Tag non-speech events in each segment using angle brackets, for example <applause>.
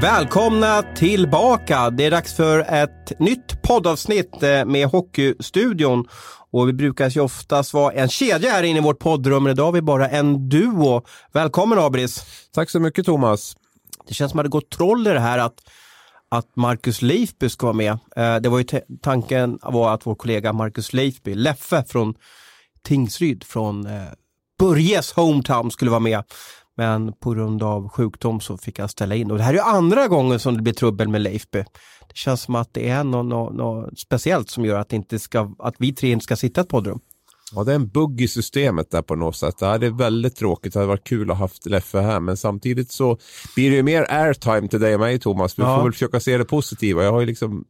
Välkomna tillbaka! Det är dags för ett nytt poddavsnitt eh, med Hockeystudion. Och vi brukar ju oftast vara en kedja här inne i vårt poddrum, men idag har vi bara en duo. Välkommen Abris! Tack så mycket Thomas! Det känns som att det gått troll i det här att, att Marcus Leifby ska vara med. Eh, det var ju tanken var att vår kollega Marcus Leifby, Leffe från Tingsryd, från eh, Börjes hometown skulle vara med. Men på grund av sjukdom så fick han ställa in. Och det här är andra gången som det blir trubbel med Leifby. Det känns som att det är något, något, något speciellt som gör att, inte ska, att vi tre inte ska sitta i ett poddrum. Ja, det är en bugg i systemet där på något sätt. Det är väldigt tråkigt. Det hade varit kul att ha haft Leffe här, men samtidigt så blir det ju mer airtime till dig och mig, Thomas. Vi ja. får väl försöka se det positiva. Jag har ju liksom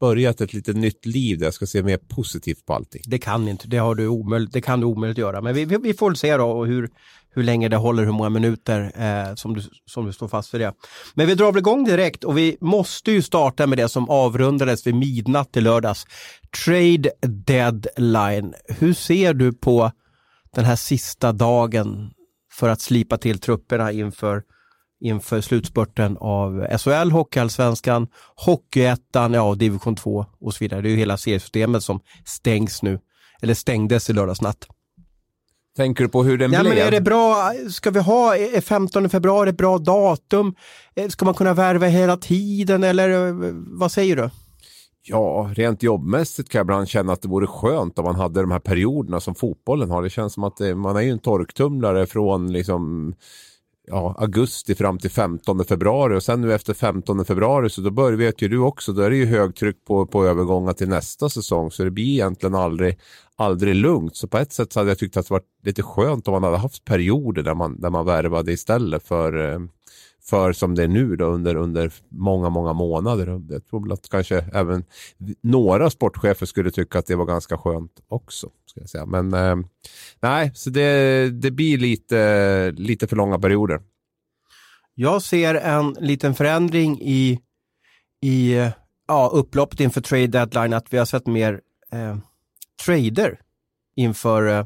börjat ett lite nytt liv där jag ska se mer positivt på allting. Det kan inte, det, har du omöjligt, det kan du omöjligt göra. Men vi, vi, vi får se då hur, hur länge det håller, hur många minuter eh, som, du, som du står fast för det. Men vi drar väl igång direkt och vi måste ju starta med det som avrundades vid midnatt i lördags. Trade deadline. Hur ser du på den här sista dagen för att slipa till trupperna inför inför slutspurten av SHL, Hockeyallsvenskan, Hockeyettan, ja, division 2 och så vidare. Det är ju hela seriesystemet som stängs nu, eller stängdes i lördags natt. Tänker du på hur den ja, blev? Men är det bra, ska vi ha, är 15 februari ett bra datum? Eh, ska man kunna värva hela tiden eller eh, vad säger du? Ja, rent jobbmässigt kan jag ibland känna att det vore skönt om man hade de här perioderna som fotbollen har. Det känns som att det, man är ju en torktumlare från liksom ja, augusti fram till 15 februari och sen nu efter 15 februari så då börjar, vet ju du också, då är det ju högtryck på, på övergångar till nästa säsong så det blir egentligen aldrig, aldrig lugnt. Så på ett sätt så hade jag tyckt att det varit lite skönt om man hade haft perioder där man, där man värvade istället för eh, för som det är nu då, under, under många, många månader. Jag tror att kanske även några sportchefer skulle tycka att det var ganska skönt också. Ska jag säga. Men eh, nej, så det, det blir lite, lite för långa perioder. Jag ser en liten förändring i, i eh, ja, upploppet inför trade deadline, att vi har sett mer eh, trader inför eh,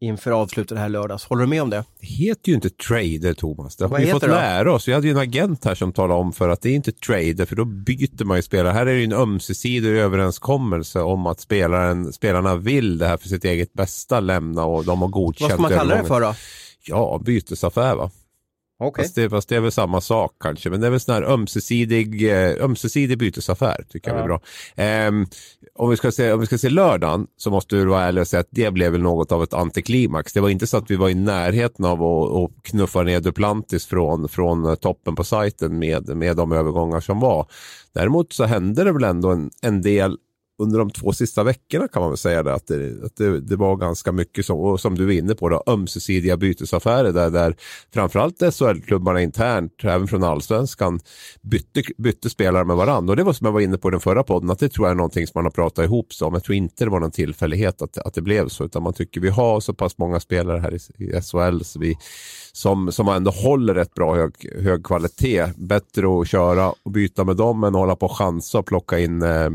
inför avslutet här lördags. Håller du med om det? Det heter ju inte trader Thomas. Det har vi fått lära oss. Vi hade ju en agent här som talade om för att det är inte trader för då byter man ju spelare. Här är det ju en ömsesidig överenskommelse om att spelaren, spelarna vill det här för sitt eget bästa lämna och de har godkänt Vad ska man kalla det för då? Ja, bytesaffär va? Okay. Fast, det, fast det är väl samma sak kanske, men det är väl sån här ömsesidig, eh, ömsesidig bytesaffär tycker ja. jag är bra. Eh, om, vi ska se, om vi ska se lördagen så måste du vara ärlig och säga att det blev väl något av ett antiklimax. Det var inte så att vi var i närheten av att, att knuffa ner Duplantis från, från toppen på sajten med, med de övergångar som var. Däremot så hände det väl ändå en, en del under de två sista veckorna kan man väl säga det, att, det, att det, det var ganska mycket som, och som du är inne på, då, ömsesidiga bytesaffärer där, där framförallt SHL-klubbarna internt, även från allsvenskan, bytte, bytte spelare med varandra. Och det var som jag var inne på i den förra podden, att det tror jag är någonting som man har pratat ihop sig om. Jag tror inte det var någon tillfällighet att, att det blev så, utan man tycker vi har så pass många spelare här i, i SHL så vi, som, som ändå håller rätt bra hög, hög kvalitet. Bättre att köra och byta med dem än att hålla på och chansa och plocka in eh,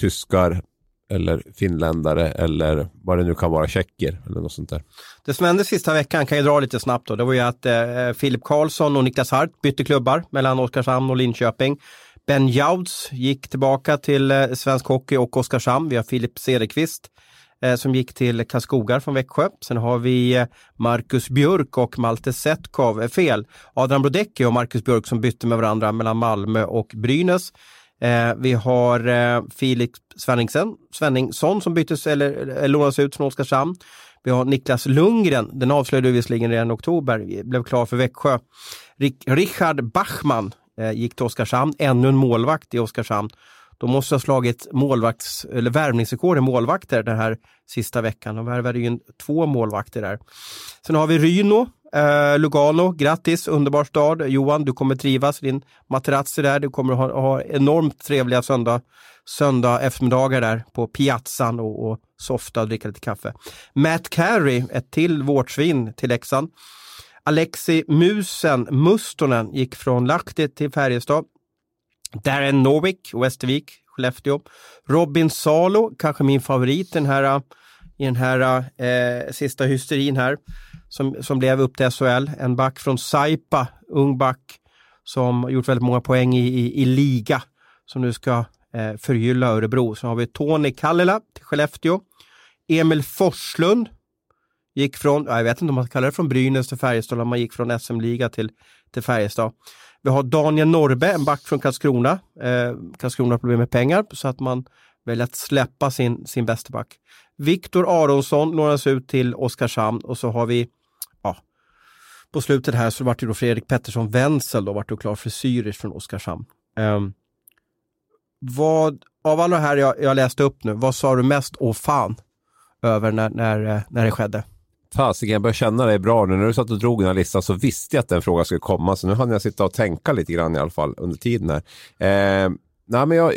tyskar eller finländare eller vad det nu kan vara, tjecker eller något sånt där. Det som hände sista veckan kan jag dra lite snabbt då. Det var ju att eh, Filip Karlsson och Niklas Hart bytte klubbar mellan Oskarshamn och Linköping. Ben Jauds gick tillbaka till eh, svensk hockey och Oskarshamn. Vi har Filip Cederqvist eh, som gick till Karlskoga från Växjö. Sen har vi eh, Marcus Björk och Malte Setkov, eh, fel, Adrian Brodecki och Marcus Björk som bytte med varandra mellan Malmö och Brynäs. Eh, vi har eh, Filip Svenningsen, Svenningsson som byttes eller, eller lånas ut från Oskarshamn. Vi har Niklas Lundgren, den avslöjade visserligen redan i oktober, blev klar för Växjö. Richard Bachmann eh, gick till Oskarshamn, ännu en målvakt i Oskarshamn. De måste ha slagit målvakts, eller värvningsrekord i målvakter den här sista veckan. De värvade ju två målvakter där. Sen har vi Ryno, Eh, Lugano, grattis, underbar stad. Johan, du kommer trivas din Materazzi där. Du kommer ha, ha enormt trevliga söndag, söndag eftermiddagar där på piazzan och, och softa och dricka lite kaffe. Matt Carey, ett till vårtsvin till Leksand. Alexi Musen Mustonen gick från Lahti till Färjestad. Darren Norwick, Västervik, Skellefteå. Robin Salo, kanske min favorit den här, i den här eh, sista hysterin här som, som blev upp till SHL. En back från Saipa, ung back som gjort väldigt många poäng i, i, i liga som nu ska eh, förgylla Örebro. Så har vi Tony Kallila till Skellefteå. Emil Forslund gick från, jag vet inte om man kallar det från Brynäs till Färjestad, om man gick från SM-liga till, till Färjestad. Vi har Daniel Norbe, en back från Karlskrona. Eh, Karlskrona har problem med pengar så att man väljer att släppa sin, sin bästa back. Viktor Aronsson lånas ut till Oskarshamn och så har vi på slutet här så vart det då Fredrik Pettersson Wenzel då vart du klar för Zürich från Oskarshamn. Um, vad, av alla det här jag, jag läste upp nu, vad sa du mest åh fan över när, när, eh, när det skedde? Fasiken, jag börjar känna dig bra nu. När du satt och drog den här listan så visste jag att den frågan skulle komma. Så nu hann jag sitta och tänka lite grann i alla fall under tiden här. Eh, nej, men jag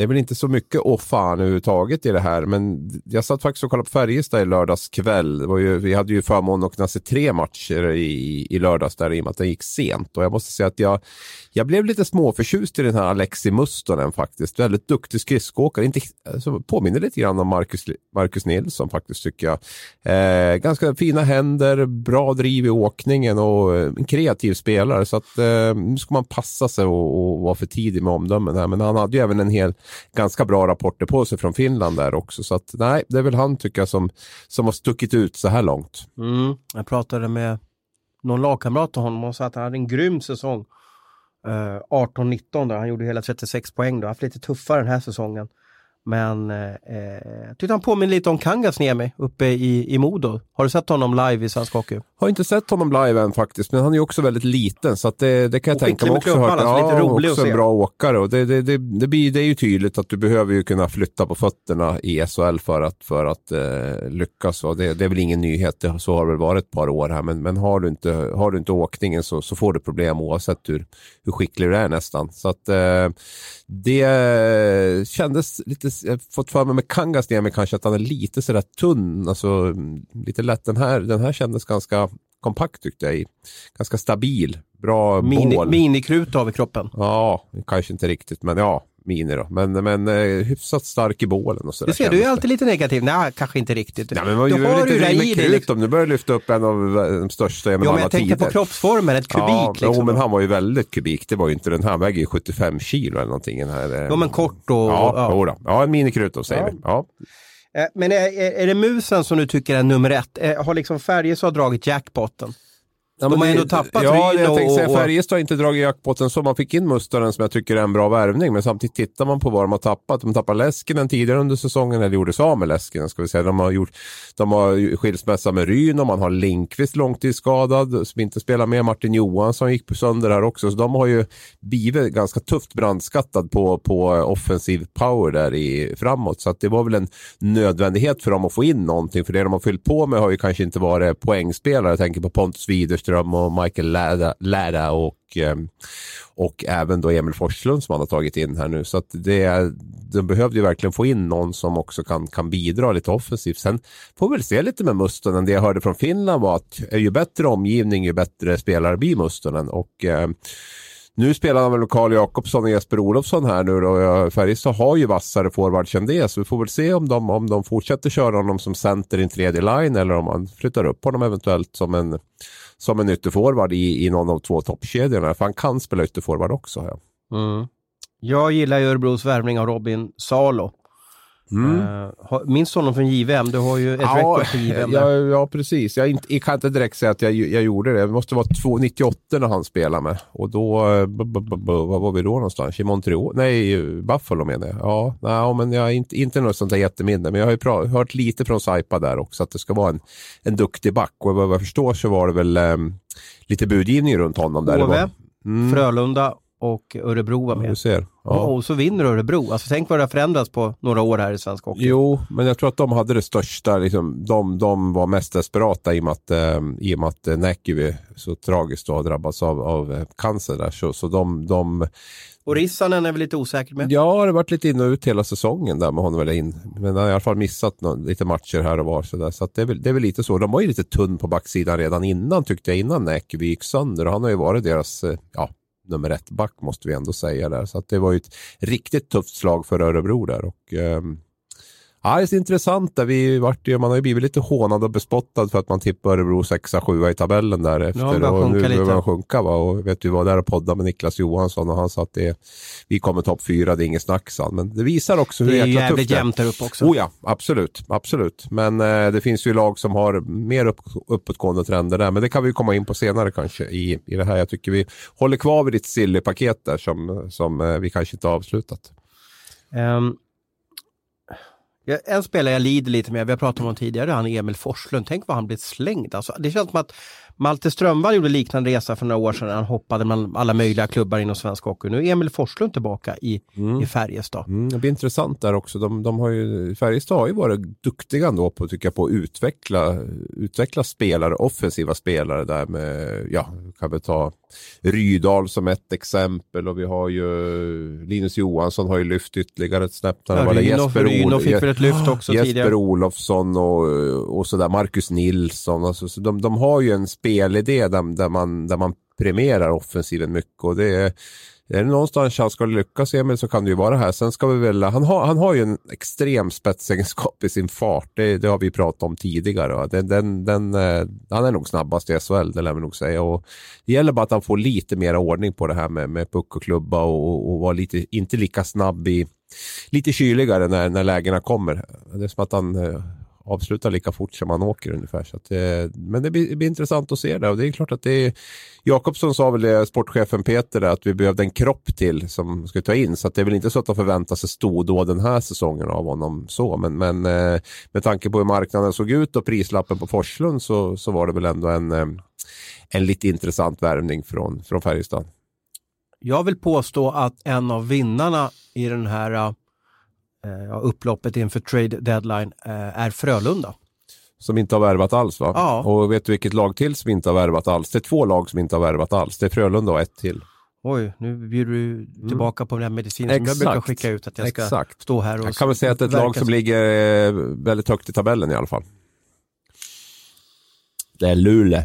det är väl inte så mycket åh fan överhuvudtaget i det här, men jag satt faktiskt och kollade på Färjestad i lördags kväll. Ju, vi hade ju förmånen att kunna se tre matcher i, i lördags där i och med att det gick sent. Och jag måste säga att jag, jag blev lite småförtjust i den här Alexi Mustonen faktiskt. Väldigt duktig skridskoåkare. Inte, alltså, påminner lite grann om Marcus, Marcus Nilsson faktiskt tycker jag. Eh, ganska fina händer, bra driv i åkningen och eh, en kreativ spelare. Så att eh, nu ska man passa sig och, och vara för tidig med omdömen här. Men han hade ju även en hel ganska bra rapporter på sig från Finland där också. Så att nej, det är väl han tycker jag som, som har stuckit ut så här långt. Mm. Jag pratade med någon lagkamrat till honom och sa att han hade en grym säsong. Eh, uh, 18-19 där han gjorde hela 36 poäng då, han har haft lite tuffare den här säsongen. Men eh, eh tyckte han påminner lite om Kangasniemi uppe i, i Modo. Har du sett honom live i svensk hockey? Har inte sett honom live än faktiskt, men han är ju också väldigt liten så det, det kan jag och tänka mig också. Hört, ja, lite rolig också en bra åkare och det, det, det, det, blir, det är ju tydligt att du behöver ju kunna flytta på fötterna i SHL för att, för att eh, lyckas. Och det, det är väl ingen nyhet, det, så har det väl varit ett par år här, men, men har, du inte, har du inte åkningen så, så får du problem oavsett hur, hur skicklig du är nästan. Så att eh, det kändes lite, jag fått för mig med Kangas ner kanske att han är lite sådär tunn, alltså lite lätt. Den här, den här kändes ganska kompakt tyckte jag. Ganska stabil, bra Mini, mål. Minikrut av i kroppen. Ja, kanske inte riktigt, men ja, mini då. Men, men eh, hyfsat stark i bålen och sådär. Du ser, du är alltid lite negativ. Nej, kanske inte riktigt. Nej, men man, du har ju det i dig. Liksom. Du börjar lyfta upp en av de största genom ja, men jag tänkte på kroppsformen, ett kubik. Ja, liksom. jo, men han var ju väldigt kubik. Det var ju inte den här, han väger ju 75 kilo eller någonting. Den här, eh, ja, men kort och... Ja, ja. Då. ja en minikrut då säger ja. vi. Ja. Eh, men är, är det musen som du tycker är nummer ett? Har liksom Färjestad dragit jackpotten? Ja, de har ändå tappat Ja, jag tänkte säga, Färjestad har inte dragit jackpotten så. Man fick in Mustaren som jag tycker är en bra värvning. Men samtidigt tittar man på vad de har tappat. De tappade Läskinen tidigare under säsongen, eller gjorde sig av med Läskinen ska vi säga. De har, gjort, de har skilsmässa med Ryn och man har Linkvist långtidsskadad som inte spelar med. Martin Johansson gick på sönder här också. Så de har ju blivit ganska tufft brandskattad på, på offensiv power där i, framåt. Så det var väl en nödvändighet för dem att få in någonting. För det de har fyllt på med har ju kanske inte varit poängspelare. Jag tänker på Pontus Widerström Lundström och Michael Lära och, ehm, och även då Emil Forslund som han har tagit in här nu. Så att det, de behövde ju verkligen få in någon som också kan, kan bidra lite offensivt. Sen får vi väl se lite med Mustonen. Det jag hörde från Finland var att ju bättre omgivning, ju bättre spelare blir Mustonen. Och eh, nu spelar han väl Karl Jakobsson och Jesper Olofsson här nu då. Färjestad har ju vassare forwards än det, så vi får väl se om de, om de fortsätter köra honom som center i en tredje line eller om man flyttar upp honom eventuellt som en som en ytterforward i, i någon av två toppkedjorna. För han kan spela ytterforward också. Ja. Mm. Jag gillar ju Örebros värvning av Robin Salo. Mm. Uh, minns honom från JVM? Du har ju ett ja, rekord på JVM. Ja, ja, precis. Jag, inte, jag, kan inte direkt säga att jag, jag gjorde det. Det måste vara 98 när han spelade med. Och då, eh, b, var vi då någonstans? I Montreal? Nej, Buffalo menar jag. Ja, nej, men jag inte, inte något sånt där jätteminne. Men jag har ju pra, hört lite från Saipa där också att det ska vara en, en duktig back. Och vad jag förstår så var det väl um, lite budgivning runt honom. Där HV, mm. Frölunda och Örebro var med. ser. Ja. Och så vinner Örebro. Alltså tänk vad det har förändrats på några år här i svensk hockey. Jo, men jag tror att de hade det största, liksom, de, de var mest desperata i och med att, eh, i och med att eh, Näkyvi så tragiskt har drabbats av, av eh, cancer där. Så, så de, de och Rissanen är väl lite osäker med? Ja, det har varit lite in och ut hela säsongen där med honom. Väl in. Men han har i alla fall missat någon, lite matcher här och var. Så, där. så det, är väl, det är väl lite så. De var ju lite tunn på backsidan redan innan tyckte jag, innan Näkyvi gick sönder. Och han har ju varit deras, eh, ja, nummer ett back måste vi ändå säga där. Så att det var ju ett riktigt tufft slag för Örebro där. Och, eh, Ja, det är intressant. Där. Vi vart ju, man har ju blivit lite hånad och bespottad för att man tippar Örebro 6-7 i tabellen därefter. Ja, och nu börjar man sjunka. Va? Och vet du, var där och poddade med Niklas Johansson och han sa att det, vi kommer topp fyra, det är inget snack Men det visar också hur jäkla tufft det är. Det är jävligt jämnt där uppe också. Oh ja, absolut. absolut. Men eh, det finns ju lag som har mer upp, uppåtgående trender där. Men det kan vi komma in på senare kanske i, i det här. Jag tycker vi håller kvar vid ditt silly-paket där som, som eh, vi kanske inte har avslutat. Um, en spelare jag lider lite med, vi har pratat om honom tidigare, han Emil Forslund. Tänk vad han blev slängd. Alltså, det känns som att Malte Strömvall gjorde liknande resa för några år sedan. Han hoppade mellan alla möjliga klubbar inom svensk hockey. Nu är Emil Forslund tillbaka i, mm. i Färjestad. Mm, det blir intressant där också. De, de har ju, Färjestad har ju varit duktiga ändå på, tycker jag, på att utveckla, utveckla spelare, offensiva spelare där med, ja, kan vi ta Rydal som ett exempel och vi har ju Linus Johansson har ju lyft ytterligare ett snäpp. Ja, Ryno, Jesper, Ryno fick väl ett lyft också Jesper tidigare. Olofsson och, och sådär, Marcus Nilsson. Alltså, så de, de har ju en spelidé där, där, man, där man premierar offensiven mycket och det är, är det någonstans han ska lyckas Emil så kan det ju vara här. Sen ska vi väl, han, har, han har ju en extrem spetsegenskap i sin fart. Det, det har vi pratat om tidigare. Den, den, den, eh, han är nog snabbast i SHL, det lär vi nog säga. Och det gäller bara att han får lite mer ordning på det här med, med puck och klubba och, och vara lite, inte lika snabb i, lite kyligare när, när lägena kommer. Det är som att han eh, avslutar lika fort som man åker ungefär. Så att, eh, men det blir, det blir, intressant att se det och det är klart att det är Jakobsson sa väl det, sportchefen Peter att vi behövde en kropp till som skulle ta in så att det är väl inte så att de förväntar sig stordåd den här säsongen av honom så men, men eh, med tanke på hur marknaden såg ut och prislappen på Forslund så, så var det väl ändå en, eh, en lite intressant värvning från, från Färjestad. Jag vill påstå att en av vinnarna i den här eh, upploppet inför trade deadline eh, är Frölunda. Som inte har värvat alls va? Ja. Och vet du vilket lag till som inte har värvat alls? Det är två lag som inte har värvat alls. Det är Frölunda och ett till. Oj, nu bjuder du mm. tillbaka mm. på den här medicinen som jag brukar skicka ut att jag ska Exakt. stå här och Jag kan väl säga att det är ett lag som ligger eh, väldigt högt i tabellen i alla fall. Det är Luleå.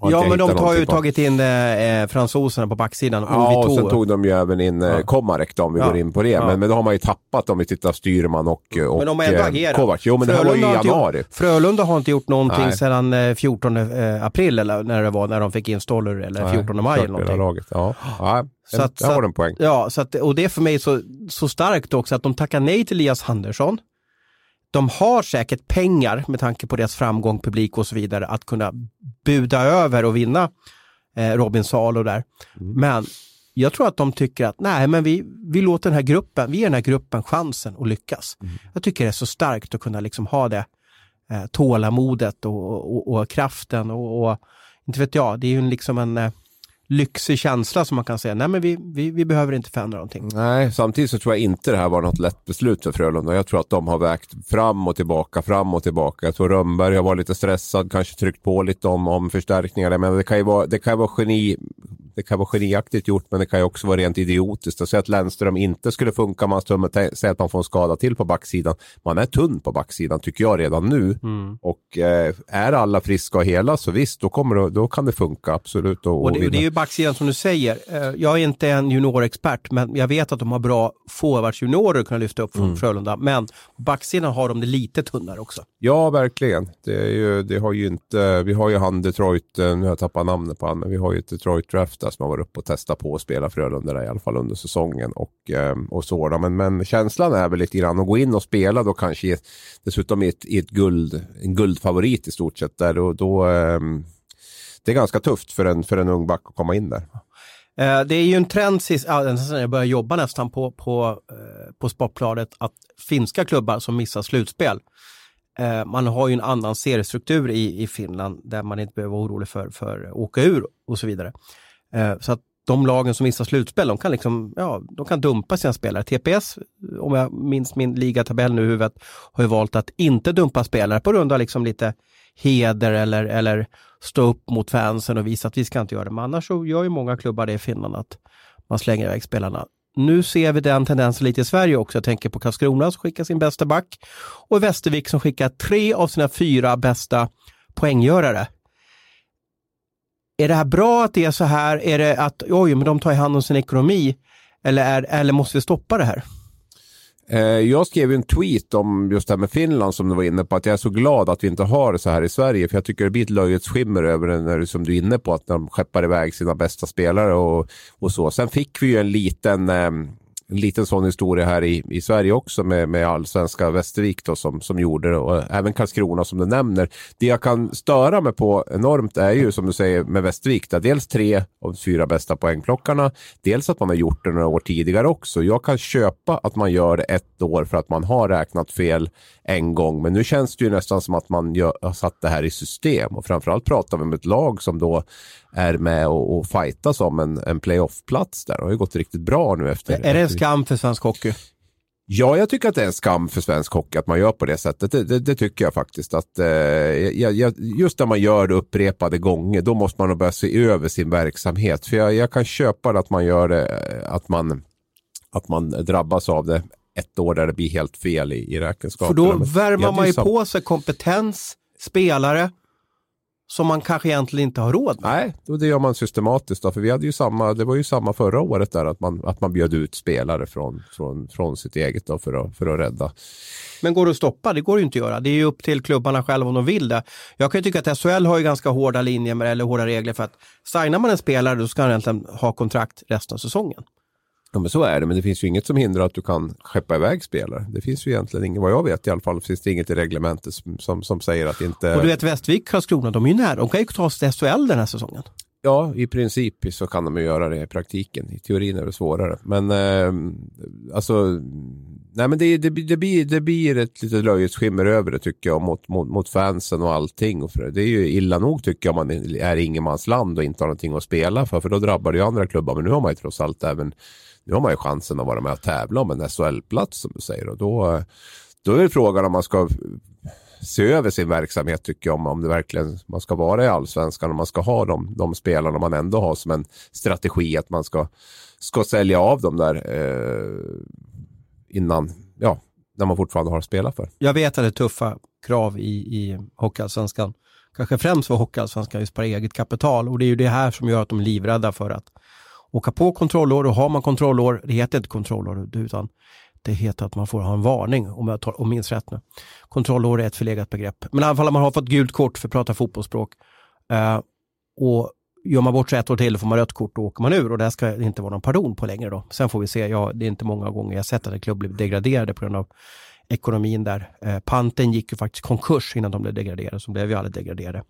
Ja, men de har ju tagit in eh, fransoserna på backsidan. Ja, och sen tog de ju även in eh, Komarek då, om vi ja. går in på det. Ja. Men, men då har man ju tappat om vi tittar Styrman och, och Men de har ändå eh, agerat. Kovac. Jo, men Frölunda det här var ju i januari. Gjort, Frölunda har inte gjort någonting sedan 14 eh, eh, april eller när det var, när de fick in Stoller eller 14 Nej, maj eller någonting. Laget. Ja, ja så att, där har en poäng. Ja, så att, och det är för mig så, så starkt också att de tackar nej till Elias Andersson de har säkert pengar med tanke på deras framgång, publik och så vidare att kunna buda över och vinna eh, Robin Salo där. Mm. Men jag tror att de tycker att nej, men vi, vi låter den här gruppen, vi ger den här gruppen chansen att lyckas. Mm. Jag tycker det är så starkt att kunna liksom ha det eh, tålamodet och, och, och kraften och, och, inte vet jag, det är ju liksom en eh, lyxig känsla som man kan säga, nej men vi, vi, vi behöver inte förändra någonting. Nej, samtidigt så tror jag inte det här var något lätt beslut för Frölunda. Jag tror att de har vägt fram och tillbaka, fram och tillbaka. Jag tror Rönnberg har varit lite stressad, kanske tryckt på lite om, om förstärkningar. Men det kan ju vara, det kan vara geni, det kan vara geniaktigt gjort men det kan ju också vara rent idiotiskt. Att säga att Lennström inte skulle funka, man säger att man får en skada till på backsidan. Man är tunn på backsidan tycker jag redan nu. Mm. Och eh, är alla friska och hela så visst, då, kommer det, då kan det funka absolut. Och, och, det, och det är ju backsidan som du säger. Eh, jag är inte en juniorexpert men jag vet att de har bra forwardsjuniorer att kunna lyfta upp från mm. Frölunda. Men backsidan har de det lite tunnare också. Ja, verkligen. Det, är ju, det har ju inte, vi har ju han Detroit, eh, nu har jag tappat namnet på han, men vi har ju ett Detroit Draft där som har varit uppe och testat på att spela Frölunda i alla fall under säsongen. Och, ehm, och så men, men känslan är väl lite grann att gå in och spela då kanske dessutom i ett, i ett guld, en guldfavorit i stort sett. Där, och då, ehm, det är ganska tufft för en, för en ung back att komma in där. Eh, det är ju en trend sen jag började jobba nästan på, på, eh, på Sportbladet att finska klubbar som missar slutspel eh, man har ju en annan seriestruktur i, i Finland där man inte behöver vara orolig för, för att åka ur och så vidare. Så att de lagen som missar slutspel, de kan, liksom, ja, de kan dumpa sina spelare. TPS, om jag minns min ligatabell nu i huvudet, har ju valt att inte dumpa spelare på grund av liksom lite heder eller, eller stå upp mot fansen och visa att vi ska inte göra det. Men annars så gör ju många klubbar det i Finland att man slänger iväg spelarna nu ser vi den tendensen lite i Sverige också. Jag tänker på Karlskrona som skickar sin bästa back och Västervik som skickar tre av sina fyra bästa poänggörare. Är det här bra att det är så här? Är det att oj, men de tar hand om sin ekonomi? Eller, är, eller måste vi stoppa det här? Eh, jag skrev en tweet om just det här med Finland som du var inne på, att jag är så glad att vi inte har det så här i Sverige, för jag tycker det blir ett löjets skimmer över det när, som du är inne på, att de skeppar iväg sina bästa spelare och, och så. Sen fick vi ju en liten eh, en liten sån historia här i, i Sverige också med, med allsvenska Västervik då, som, som gjorde det och eh, även Karlskrona som du nämner. Det jag kan störa mig på enormt är ju som du säger med Västervik, där dels tre av fyra bästa poängplockarna, dels att man har gjort det några år tidigare också. Jag kan köpa att man gör det ett år för att man har räknat fel en gång, men nu känns det ju nästan som att man gör, har satt det här i system och framförallt pratar vi om ett lag som då är med och, och fightas om en, en playoff-plats där. Det har ju gått riktigt bra nu efter. Är det en skam för svensk hockey? Ja, jag tycker att det är en skam för svensk hockey att man gör på det sättet. Det, det, det tycker jag faktiskt. att eh, jag, Just när man gör det upprepade gånger, då måste man nog börja se över sin verksamhet. För jag, jag kan köpa att man gör det, att man, att man drabbas av det ett år där det blir helt fel i, i räkenskaperna. För då värmer man ju på sig kompetens, spelare som man kanske egentligen inte har råd med. Nej, då det gör man systematiskt. Då, för vi hade ju samma, det var ju samma förra året där att man, att man bjöd ut spelare från, från, från sitt eget då, för, att, för att rädda. Men går det att stoppa? Det går ju inte att göra. Det är ju upp till klubbarna själva om de vill det. Jag kan ju tycka att SHL har ju ganska hårda linjer med, eller hårda regler för att signar man en spelare då ska han egentligen ha kontrakt resten av säsongen. Ja, men så är det, men det finns ju inget som hindrar att du kan skeppa iväg spelare. Det finns ju egentligen inget, vad jag vet i alla fall, finns det inget i reglementet som, som, som säger att inte... Och du vet Västervik, Karlskrona, de är ju nära. De kan ju ta sig till SHL den här säsongen. Ja, i princip så kan de ju göra det i praktiken. I teorin är det svårare. Men eh, alltså, nej men det, det, det, blir, det blir ett litet löjets skimmer över det tycker jag mot, mot, mot fansen och allting. Och det är ju illa nog tycker jag om man är ingenmansland och inte har någonting att spela för. För då drabbar det ju andra klubbar. Men nu har man ju trots allt även nu har man ju chansen att vara med och tävla om en SHL-plats som du säger. Och då, då är det frågan om man ska se över sin verksamhet tycker jag. Om, om det verkligen man ska vara i allsvenskan och man ska ha de, de spelarna man ändå har som en strategi att man ska, ska sälja av dem där eh, innan, ja, när man fortfarande har att spela för. Jag vet att det är tuffa krav i, i Hockeyallsvenskan. Kanske främst för Hockeyallsvenskan just på eget kapital och det är ju det här som gör att de är livrädda för att åka på kontrollår och har man kontrollår, det heter inte kontrollår utan det heter att man får ha en varning om jag tar, om minns rätt nu. Kontrollår är ett förlegat begrepp. Men i alla fall man har fått gult kort för att prata fotbollsspråk. Eh, och gör man bort sig ett år till får man rött kort och åker man ur och det ska inte vara någon pardon på längre då. Sen får vi se, ja, det är inte många gånger jag sett att en klubb blev degraderade på grund av ekonomin där. Eh, panten gick ju faktiskt konkurs innan de blev degraderade, så blev ju aldrig degraderade.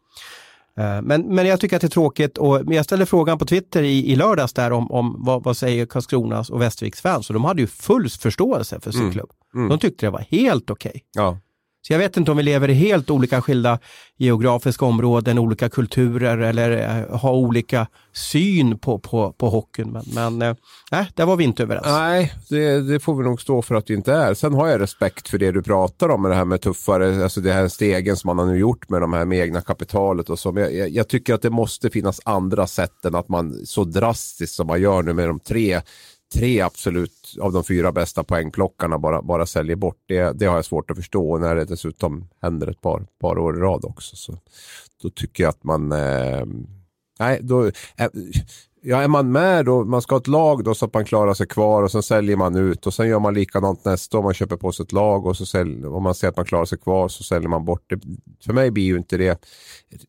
Eh, men, men jag tycker att det är tråkigt och jag ställde frågan på Twitter i, i lördags där om, om vad, vad säger Karlskronas och Västerviks fans och de hade ju full förståelse för sin mm. klubb. Mm. De tyckte det var helt okej. Okay. Ja. Så jag vet inte om vi lever i helt olika skilda geografiska områden, olika kulturer eller eh, har olika syn på, på, på hockeyn. Men, men äh, där var vi inte överens. Nej, det, det, får vi nog stå för att vi inte är. Sen har jag respekt för det du pratar om med det här med tuffare, alltså det här stegen som man har nu gjort med de här med egna kapitalet och så. Men jag, jag tycker att det måste finnas andra sätt än att man så drastiskt som man gör nu med de tre tre absolut av de fyra bästa poängplockarna bara, bara säljer bort. Det, det har jag svårt att förstå när det dessutom händer ett par, par år i rad också. Så, då tycker jag att man... Eh, nej, då, eh, ja, är man med då, man ska ha ett lag då så att man klarar sig kvar och sen säljer man ut och sen gör man likadant nästa år. Man köper på sig ett lag och så säljer, om man ser att man klarar sig kvar så säljer man bort det. För mig blir ju inte det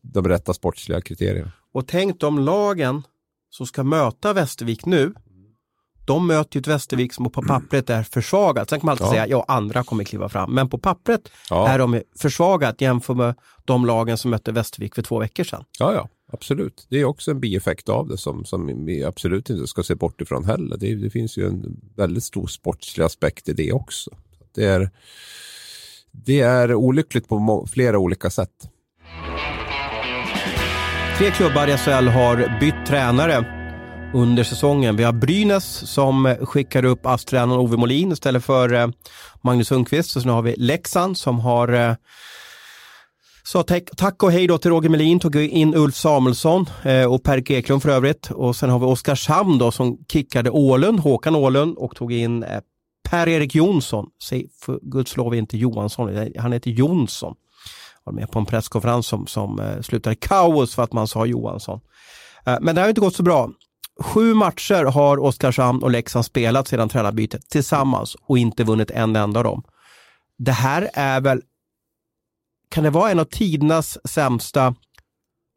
de rätta sportsliga kriterierna. Och tänk de lagen som ska möta Västervik nu de möter ju ett Västervik som på pappret är försvagat. Sen kan man alltid ja. säga, ja andra kommer kliva fram. Men på pappret ja. är de försvagat jämfört med de lagen som mötte Västervik för två veckor sedan. Ja, ja, absolut. Det är också en bieffekt av det som, som vi absolut inte ska se bort ifrån heller. Det, det finns ju en väldigt stor sportslig aspekt i det också. Det är, det är olyckligt på flera olika sätt. Tre klubbar i SHL har bytt tränare under säsongen. Vi har Brynäs som eh, skickar upp ASS-tränaren Ove Molin istället för eh, Magnus Sundqvist. Och sen har vi Leksand som har så sa tack och hej då till Roger Melin, tog in Ulf Samuelsson eh, och Per Eklund för övrigt. Och sen har vi Oskarshamn då som kickade Ålund, Håkan Ålund och tog in Per-Erik Jonsson. Säg för guds lov inte Johansson, han heter Jonsson. Var med på en presskonferens som, som slutade kaos för att man sa Johansson. Men det har inte gått så bra. Sju matcher har Oskarshamn och Leksand spelat sedan tränarbytet tillsammans och inte vunnit en enda av dem. Det här är väl, kan det vara en av tidernas sämsta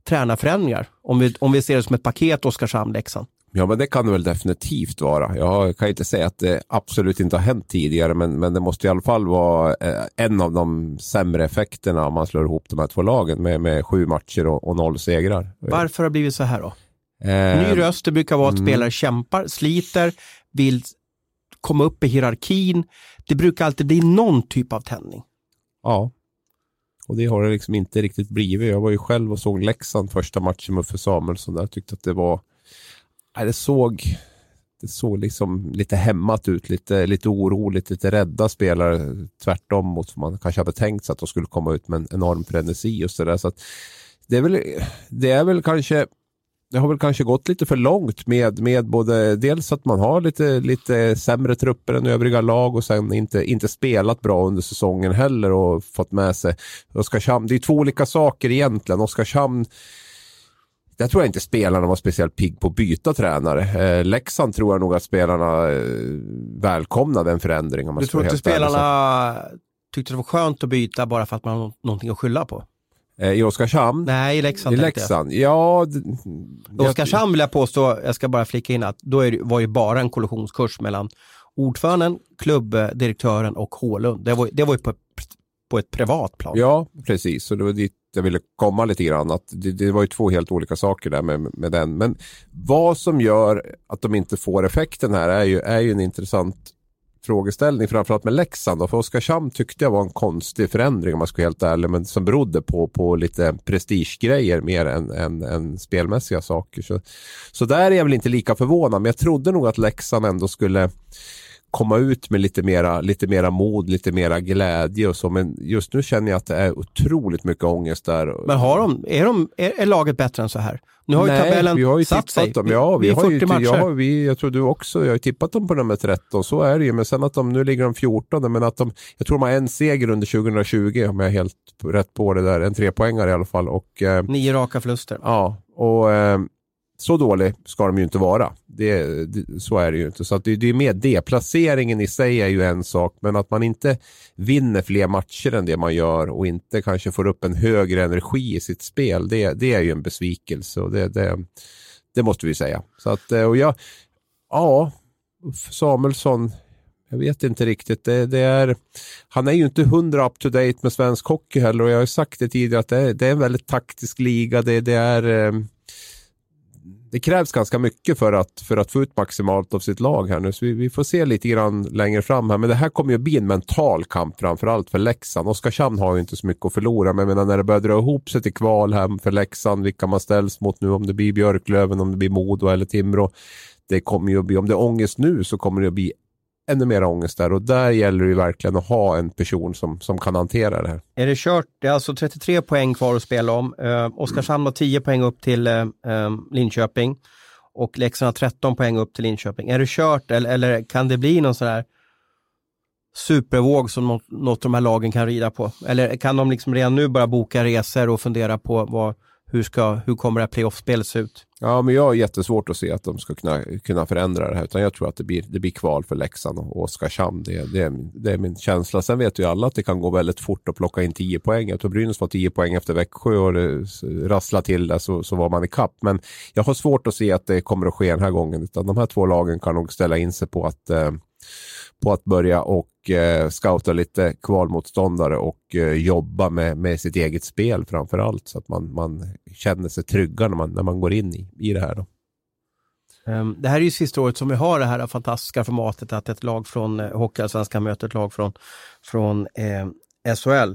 tränarförändringar? Om vi, om vi ser det som ett paket Oskarshamn-Leksand. Ja, men det kan det väl definitivt vara. Jag kan inte säga att det absolut inte har hänt tidigare, men, men det måste i alla fall vara eh, en av de sämre effekterna om man slår ihop de här två lagen med, med sju matcher och, och noll segrar. Varför har det blivit så här då? Eh, Ny röst, det brukar vara att mm. spelare kämpar, sliter, vill komma upp i hierarkin. Det brukar alltid bli någon typ av tändning. Ja, och det har det liksom inte riktigt blivit. Jag var ju själv och såg Leksand första matchen med Uffe Samuelsson där. Jag tyckte att det var Nej, det såg, det såg liksom lite hämmat ut, lite, lite oroligt, lite rädda spelare. Tvärtom mot vad man kanske hade tänkt sig att de skulle komma ut med en enorm frenesi och sådär. Så det är väl, det är väl kanske det har väl kanske gått lite för långt med, med både dels att man har lite, lite sämre trupper än övriga lag och sen inte, inte spelat bra under säsongen heller och fått med sig Oskarshamn. Det är två olika saker egentligen. Oskarshamn där tror jag inte spelarna var speciellt pigg på att byta tränare. Eh, Leksand tror jag nog att spelarna eh, välkomnade en förändring. Om man du tror inte spelarna tyckte det var skönt att byta bara för att man har någonting att skylla på? Eh, I Oskarshamn? Nej, i Leksand. I Leksand, ja. Oskarshamn vill jag påstå, jag ska bara flika in att då är det, var ju bara en kollisionskurs mellan ordföranden, klubbdirektören och Hålund. Det var, det var ju på, på ett privat plan. Ja, precis. Så det var dit jag ville komma lite grann. Att det, det, var ju två helt olika saker där med, med den. Men vad som gör att de inte får effekten här är ju, är ju en intressant frågeställning, framförallt med Leksand. För Oskarshamn tyckte jag var en konstig förändring om man ska vara helt ärlig, men som berodde på, på lite prestigegrejer mer än, än, än spelmässiga saker. Så, så där är jag väl inte lika förvånad, men jag trodde nog att Leksand ändå skulle komma ut med lite mera, lite mera mod, lite mera glädje och så. Men just nu känner jag att det är otroligt mycket ångest där. Men har de, är, de, är, är laget bättre än så här? Nu har ju Nej, tabellen vi har ju satt sig. Dem. Ja, vi, vi har 40 matcher. Ja, vi, jag tror du också. Jag har ju tippat dem på nummer 13, så är det ju. Men sen att de, nu ligger de 14, men att de, jag tror de har en seger under 2020 om jag är helt rätt på det där. En trepoängare i alla fall. Och, eh, Nio raka förluster. Ja, och eh, så dålig ska de ju inte vara. Det, det, så är det ju inte. Så att det, det är mer det. Placeringen i sig är ju en sak, men att man inte vinner fler matcher än det man gör och inte kanske får upp en högre energi i sitt spel, det, det är ju en besvikelse och det, det, det måste vi säga. Så att, eh, och jag, ja, Samuelsson, jag vet inte riktigt. Det, det, är, han är ju inte hundra up to date med svensk hockey heller och jag har sagt det tidigare att det är, det är en väldigt taktisk liga. Det, det är eh, det krävs ganska mycket för att, för att få ut maximalt av sitt lag här nu. Så vi, vi får se lite grann längre fram här. Men det här kommer ju bli en mental kamp framförallt för Leksand. Oskarshamn har ju inte så mycket att förlora. Men jag menar, när det börjar dra ihop sig till kval här för Leksand, vilka man ställs mot nu, om det blir Björklöven, om det blir Modo eller Timrå. Det kommer ju att bli, om det är ångest nu så kommer det att bli ännu mer ångest där och där gäller det verkligen att ha en person som, som kan hantera det här. Är det kört? Det är alltså 33 poäng kvar att spela om. Eh, Oskarshamn har 10 poäng upp till eh, eh, Linköping och Leksand har 13 poäng upp till Linköping. Är det kört eller, eller kan det bli någon sån här supervåg som något, något av de här lagen kan rida på? Eller kan de liksom redan nu börja boka resor och fundera på vad, hur, ska, hur kommer det här playoff-spelet se ut? Ja, men jag har jättesvårt att se att de ska kunna, kunna förändra det här. Utan jag tror att det blir, det blir kval för Leksand och Oskarshamn. Det, det, är min, det är min känsla. Sen vet ju alla att det kan gå väldigt fort att plocka in 10 poäng. Jag tror Brynäs var 10 poäng efter Växjö och det rasslade till det så, så var man i kapp. Men jag har svårt att se att det kommer att ske den här gången. Utan de här två lagen kan nog ställa in sig på att eh, på att börja och eh, scouta lite kvalmotståndare och eh, jobba med, med sitt eget spel framför allt så att man, man känner sig trygga när man, när man går in i, i det här. Då. Ehm, det här är ju sista året som vi har det här fantastiska formatet att ett lag från eh, Hockeyallsvenskan möter ett lag från, från eh, SHL.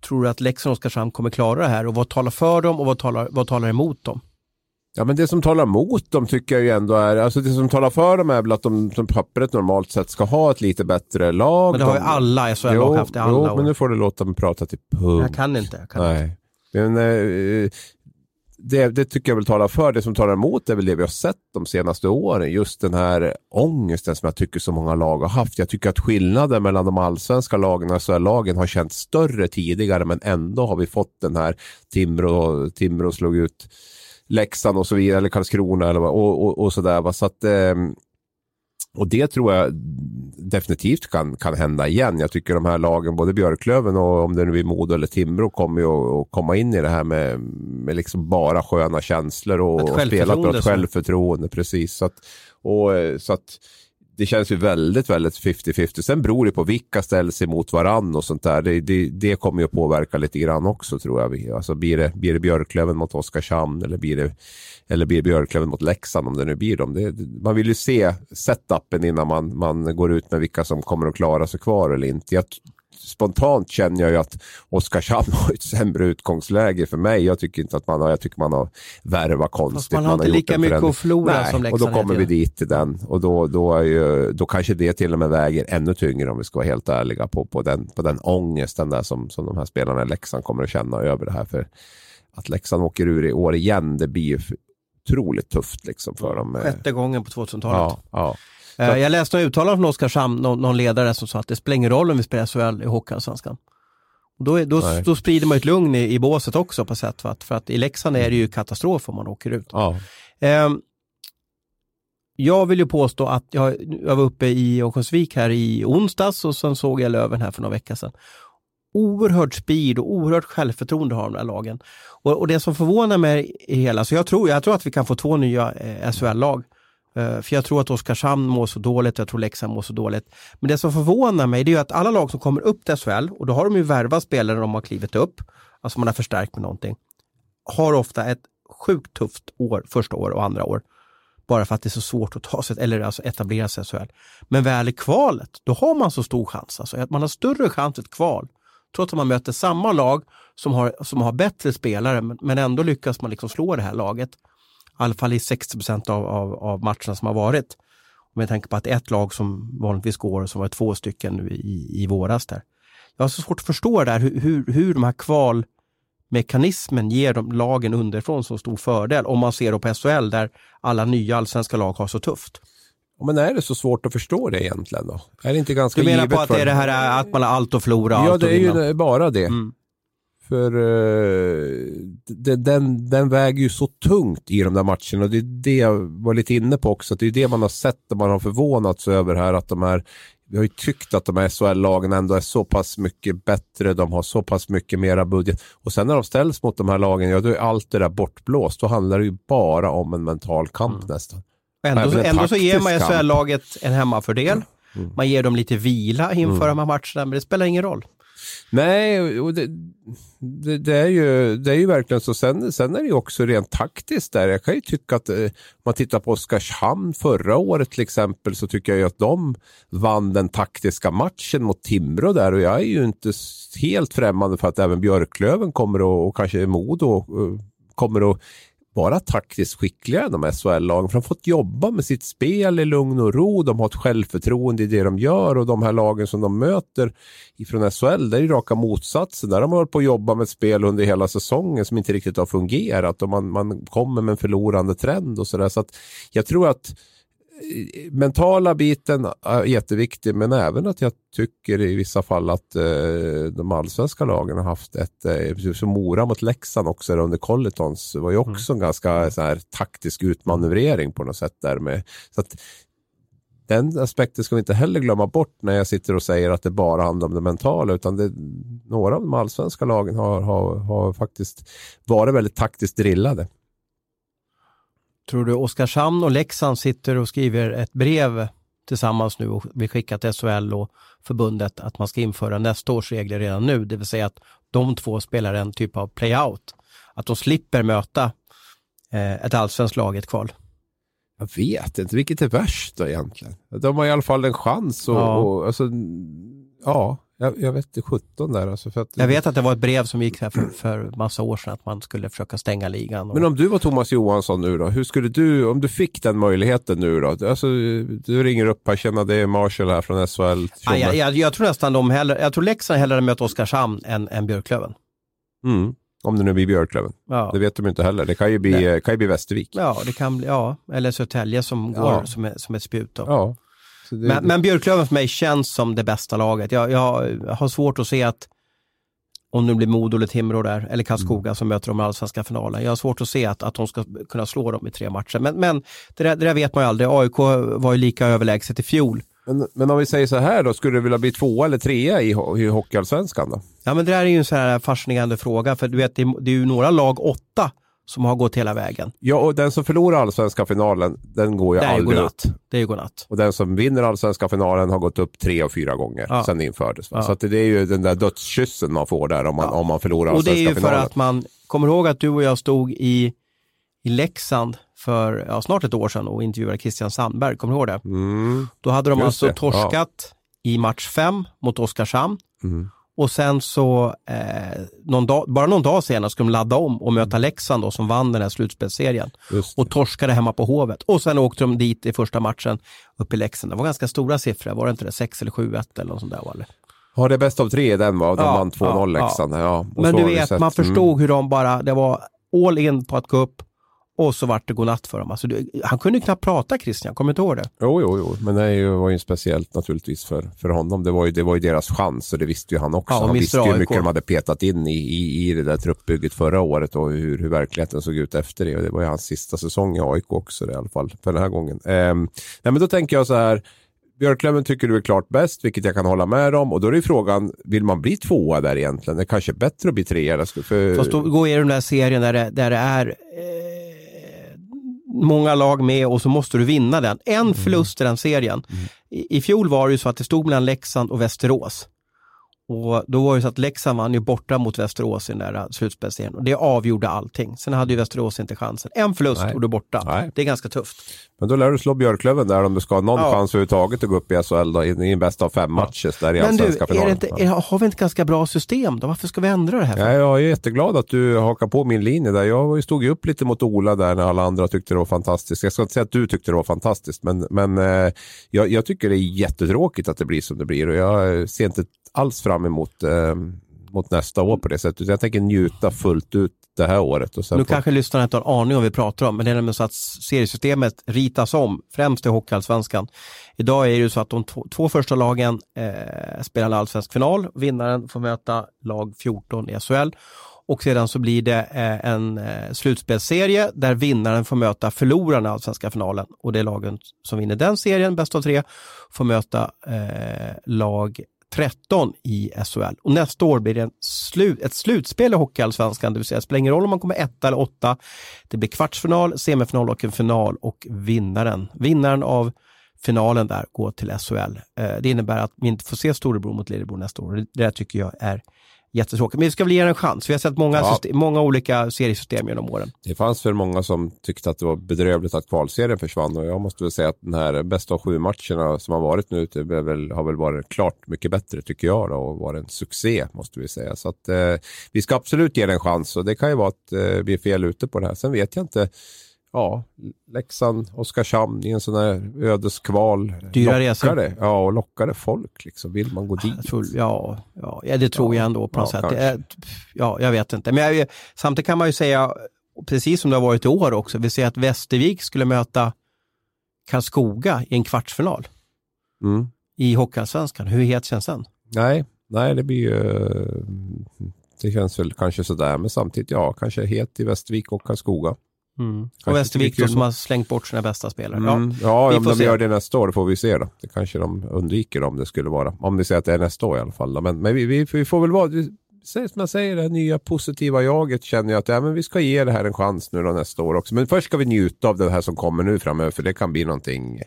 Tror du att Leksand och Oskarshamn kommer klara det här och vad talar för dem och vad talar, vad talar emot dem? Ja, men det som talar emot dem tycker jag ju ändå är, alltså det som talar för dem är väl att de som pappret normalt sett ska ha ett lite bättre lag. Men det har ju alla SHL-lag haft i alla jo, år. men nu får du låta mig prata till punkt. Jag kan inte. Jag kan Nej. Inte. Men, eh, det, det, tycker jag väl talar för. Det som talar emot är väl det vi har sett de senaste åren. Just den här ångesten som jag tycker så många lag har haft. Jag tycker att skillnaden mellan de allsvenska lagen och SHL-lagen har känts större tidigare men ändå har vi fått den här Timrå, Timrå slog ut Leksand och så vidare, eller Karlskrona eller, och, och, och sådär. Så att, eh, och det tror jag definitivt kan, kan hända igen. Jag tycker de här lagen, både Björklöven och om det nu blir Modo eller Timbro, kommer ju att komma in i det här med, med liksom bara sköna känslor och, och spela på ett självförtroende. Precis. Så att, och, så att, det känns ju väldigt, väldigt 50-50. Sen beror det på vilka ställs emot varann och sånt där. Det, det, det, kommer ju att påverka lite grann också tror jag. Alltså blir det, blir det Björklöven mot Oskarshamn eller blir det, eller blir det Björklöven mot Leksand om det nu blir dem. Det, man vill ju se setupen innan man, man går ut med vilka som kommer att klara sig kvar eller inte. Jag spontant känner jag ju att Oskarshamn <laughs> har ett sämre utgångsläge för mig. Jag tycker inte att man har, jag tycker man har värvat konstigt. Fast man har man inte lika mycket att förlora Nej, som Leksand och då kommer vi dit till den. Och då, då, är ju, då kanske det till och med väger ännu tyngre om vi ska vara helt ärliga på, på, den, på den ångesten där som, som de här spelarna i Leksand kommer att känna över det här. För att Leksand åker ur i år igen, det blir ju otroligt tufft liksom för dem. Sjätte gången på 2000-talet. Ja, ja. Eh, jag läste några uttalanden från Oskarshamn, någon, någon ledare som sa att det spelar ingen roll om vi spelar SHL i Hockeyallsvenskan. Då, då, då, sprider man ett lugn i, i båset också på sätt för att, för att i Leksand är det ju katastrof om man åker ut. Ja. Eh, jag vill ju påstå att jag, jag var uppe i Örnsköldsvik här i onsdags och sen såg jag Löven här för några veckor sedan. Oerhört speed och oerhört självförtroende har de där lagen. Och, och det som förvånar mig i hela, så jag tror, jag tror att vi kan få två nya eh, SHL-lag. Eh, för jag tror att Oskarshamn mår så dåligt, jag tror Leksand mår så dåligt. Men det som förvånar mig det är att alla lag som kommer upp till SHL, och då har de ju värvat spelare när de har klivit upp, alltså man har förstärkt med någonting, har ofta ett sjukt tufft år, första år och andra år. Bara för att det är så svårt att ta sig, eller alltså etablera sig i SHL. Men väl i kvalet, då har man så stor chans. Alltså att man har större chans i ett kval. Trots att man möter samma lag som har, som har bättre spelare, men ändå lyckas man liksom slå det här laget i alla fall i 60 procent av, av, av matcherna som har varit. Om jag tänker på att ett lag som vanligtvis går, som var två stycken nu i, i våras där. Jag har så svårt att förstå där hur, hur, hur de här kvalmekanismen ger de lagen underifrån så stor fördel om man ser då på SHL där alla nya allsvenska lag har så tufft. Men är det så svårt att förstå det egentligen då? Är det inte ganska Du menar på att det är det här att man har allt att förlora? Ja, det är ju bara det. Mm. För uh, den, den väger ju så tungt i de där matcherna och det är det jag var lite inne på också. det är det man har sett och man har förvånats över här att de här vi har ju tyckt att de här SHL-lagen ändå är så pass mycket bättre, de har så pass mycket mera budget. Och sen när de ställs mot de här lagen, ja då är allt det där bortblåst. Då handlar det ju bara om en mental kamp mm. nästan. Ändå, så, ändå så ger man SHL-laget en hemmafördel. Mm. Man ger dem lite vila inför mm. de här matcherna, men det spelar ingen roll. Nej, och det, det, det, är ju, det är ju verkligen så. Sen, sen är det ju också rent taktiskt där. Jag kan ju tycka att eh, om man tittar på Oskarshamn förra året till exempel så tycker jag ju att de vann den taktiska matchen mot Timrå där och jag är ju inte helt främmande för att även Björklöven kommer att, och kanske Modo eh, kommer att vara taktiskt skickligare än de SHL-lagen. För de har fått jobba med sitt spel i lugn och ro. De har ett självförtroende i det de gör och de här lagen som de möter ifrån SHL, det är ju raka motsatsen. Där har man hållit på att jobba med ett spel under hela säsongen som inte riktigt har fungerat och man, man kommer med en förlorande trend och sådär. Så att jag tror att mentala biten är jätteviktig men även att jag tycker i vissa fall att eh, de allsvenska lagen har haft ett, eh, som Mora mot Leksand också under Colletons var ju också mm. en ganska så här, taktisk utmanövrering på något sätt där med. Så att, den aspekten ska vi inte heller glömma bort när jag sitter och säger att det bara handlar om det mentala utan det, några av de allsvenska lagen har, har, har faktiskt varit väldigt taktiskt drillade. Tror du Oskarshamn och Leksand sitter och skriver ett brev tillsammans nu och vill skicka till SHL och förbundet att man ska införa nästa års regler redan nu, det vill säga att de två spelar en typ av play-out. Att de slipper möta eh, ett allsvenskt lag i ett kval. Jag vet inte, vilket är värst då egentligen? De har i alla fall en chans och, ja. och alltså, ja, jag, jag vet inte 17 där alltså. För att, jag vet att det var ett brev som gick här för, för massa år sedan att man skulle försöka stänga ligan. Och... Men om du var Thomas Johansson nu då, hur skulle du, om du fick den möjligheten nu då? Alltså, du ringer upp här, känner det är Marshall här från SHL. Ja, jag, jag, jag, tror nästan de hellre, jag tror Leksand hellre möter Oskarshamn än, än Björklöven. Mm. Om det nu blir Björklöven. Ja. Det vet de inte heller. Det kan ju bli, kan ju bli Västervik. Ja, det kan bli, ja. eller Södertälje som går ja. som, som ett spjut. Då. Ja. Det, men, men Björklöven för mig känns som det bästa laget. Jag, jag har svårt att se att om det blir Modo eller Timrå där, eller Karlskoga mm. som möter dem i allsvenska finalen. Jag har svårt att se att, att de ska kunna slå dem i tre matcher. Men, men det, där, det där vet man ju aldrig. AIK var ju lika överlägset i fjol. Men, men om vi säger så här då, skulle du vilja bli tvåa eller trea i, i Hockeyallsvenskan då? Ja men det där är ju en sån här fascinerande fråga, för du vet det, det är ju några lag åtta som har gått hela vägen. Ja, och den som förlorar allsvenska finalen, den går ju det aldrig godnatt. upp. Det är ju godnatt. Och den som vinner allsvenska finalen har gått upp tre och fyra gånger ja. sedan det infördes. Ja. Så det är ju den där dödskyssen man får där om man, ja. om man förlorar allsvenska finalen. Och det är ju för att man, kommer ihåg att du och jag stod i, i Leksand för ja, snart ett år sedan och intervjuade Christian Sandberg, kommer du ihåg det? Mm. Då hade de Just alltså det. torskat i match fem mot Oskarshamn. Mm. Och sen så, eh, någon dag, bara någon dag senare skulle de ladda om och möta Leksand då, som vann den här slutspelsserien. Och torskade hemma på Hovet. Och sen åkte de dit i första matchen upp i Leksand. Det var ganska stora siffror, var det inte det? 6 eller 7-1 eller något sånt där? Eller? Ja, det är bäst av tre den var. De ja, vann 2-0 ja, Leksand. Ja. Men du vet, man förstod mm. hur de bara, det var all in på att gå upp och så vart det godnatt för dem. Alltså, han kunde knappt prata Christian, kommer du inte ihåg det? Jo, jo, jo. men det var ju speciellt naturligtvis för, för honom. Det var, ju, det var ju deras chans och det visste ju han också. Ja, han visste ju hur mycket de hade petat in i, i, i det där truppbygget förra året och hur, hur verkligheten såg ut efter det. Och det var ju hans sista säsong i AIK också i alla fall för den här gången. Ehm, nej, men då tänker jag så här, Björklöven tycker du är klart bäst, vilket jag kan hålla med om. Och då är det frågan, vill man bli tvåa där egentligen? Det är kanske bättre att bli trea. För... Fast då går i den där serien där det, där det är eh många lag med och så måste du vinna den. En mm. förlust i den serien. Mm. I, I fjol var det ju så att det stod mellan Leksand och Västerås. Och då var det så att Leksand vann ju borta mot Västerås i den där slutspelsserien och det avgjorde allting. Sen hade ju Västerås inte chansen. En förlust Nej. och du är borta. Nej. Det är ganska tufft. Men då lär du slå Björklöven där om du ska ha någon ja. chans överhuvudtaget att gå upp i SHL då, i en bästa av fem ja. matcher där i Men du, är inte, är, har vi inte ganska bra system då? Varför ska vi ändra det här? Ja, jag är jätteglad att du hakar på min linje där. Jag stod ju upp lite mot Ola där när alla andra tyckte det var fantastiskt. Jag ska inte säga att du tyckte det var fantastiskt, men, men eh, jag, jag tycker det är jättetråkigt att det blir som det blir och jag ser inte alls fram emot eh, mot nästa år på det sättet. Jag tänker njuta fullt ut det här året. Och sen nu på... kanske lyssnarna inte har en aning om vad vi pratar om, men det är nämligen så att seriesystemet ritas om, främst i Hockeyallsvenskan. Idag är det ju så att de två, första lagen eh, spelar en allsvensk final. Vinnaren får möta lag 14 i SHL och sedan så blir det eh, en eh, slutspelsserie där vinnaren får möta förloraren i allsvenska finalen och det är lagen som vinner den serien, bäst av tre, får möta eh, lag 13 i SHL. Och nästa år blir det slu ett slutspel i Hockeyallsvenskan, det vill säga det spelar ingen roll om man kommer etta eller åtta. Det blir kvartsfinal, semifinal och en final och vinnaren, vinnaren av finalen där går till SHL. Eh, det innebär att vi inte får se Storebro mot Lillebror nästa år. Det där tycker jag är jättetråkigt. Men vi ska väl ge den en chans. Vi har sett många, ja. system, många olika seriesystem genom åren. Det fanns väl många som tyckte att det var bedrövligt att kvalserien försvann och jag måste väl säga att den här bästa av sju matcherna som har varit nu det väl, har väl varit klart mycket bättre tycker jag då, och varit en succé måste vi säga. Så att eh, vi ska absolut ge den en chans och det kan ju vara att eh, vi är fel ute på det här. Sen vet jag inte ja, Leksand, Oskarshamn i en sån här ödeskval. Dyra resor. Det, ja, och lockar det folk liksom? Vill man gå dit? Tror, ja, ja, det tror ja, jag ändå på något ja, sätt. Är, ja, jag vet inte. Men jag, samtidigt kan man ju säga, precis som det har varit i år också, vi ser att Västervik skulle möta Karlskoga i en kvartsfinal mm. i Hockeyallsvenskan. Hur het känns den? Nej, nej, det blir ju... Det känns väl kanske sådär, men samtidigt, ja, kanske het i Västervik och Karlskoga. Mm. Och Västervik då, som har slängt bort sina bästa spelare. Mm. Ja, ja om de se. gör det nästa år får vi se då. Det kanske de undviker om det skulle vara. Om vi säger att det är nästa år i alla fall. Då. Men, men vi, vi, vi, får väl vara, som jag säger, det här nya positiva jaget känner jag att ja, men vi ska ge det här en chans nu då nästa år också. Men först ska vi njuta av det här som kommer nu framöver för det kan bli någonting,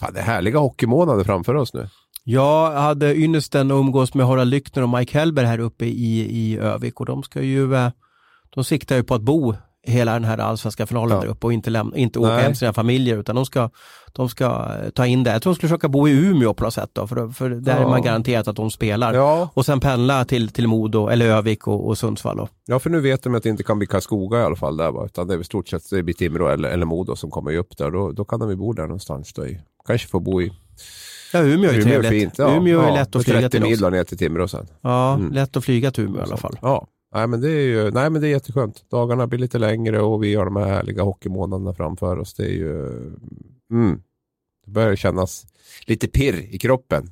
fan det är härliga hockeymånader framför oss nu. Jag hade ynnesten att umgås med Harald Lyckner och Mike Hellberg här uppe i, i Övik och de ska ju, eh, de siktar ju på att bo hela den här allsvenska finalen ja. där uppe och inte, lämna, inte åka hem till sina familjer utan de ska, de ska eh, ta in det. Jag tror de skulle försöka bo i Umeå på något sätt då, för, för där ja. är man garanterat att de spelar. Ja. Och sen pendla till, till Modo eller Övik och, och Sundsvall. Då. Ja, för nu vet de att det inte kan bli Karlskoga i alla fall där, va? utan det är i stort sett det blir Timrå eller, eller Modo som kommer upp där. Då, då kan de ju bo där någonstans. Då. Kanske få bo i Ja, Umeå är Umeå trevligt. Är fint, ja. Umeå är lätt att flyga till. 30 mil ner till Timrå sen. Ja, mm. lätt att flyga till Umeå i alla fall. Ja, Nej men, det är ju, nej men det är jätteskönt. Dagarna blir lite längre och vi har de här härliga hockeymånaderna framför oss. Det är ju... Mm, det börjar kännas lite pirr i kroppen.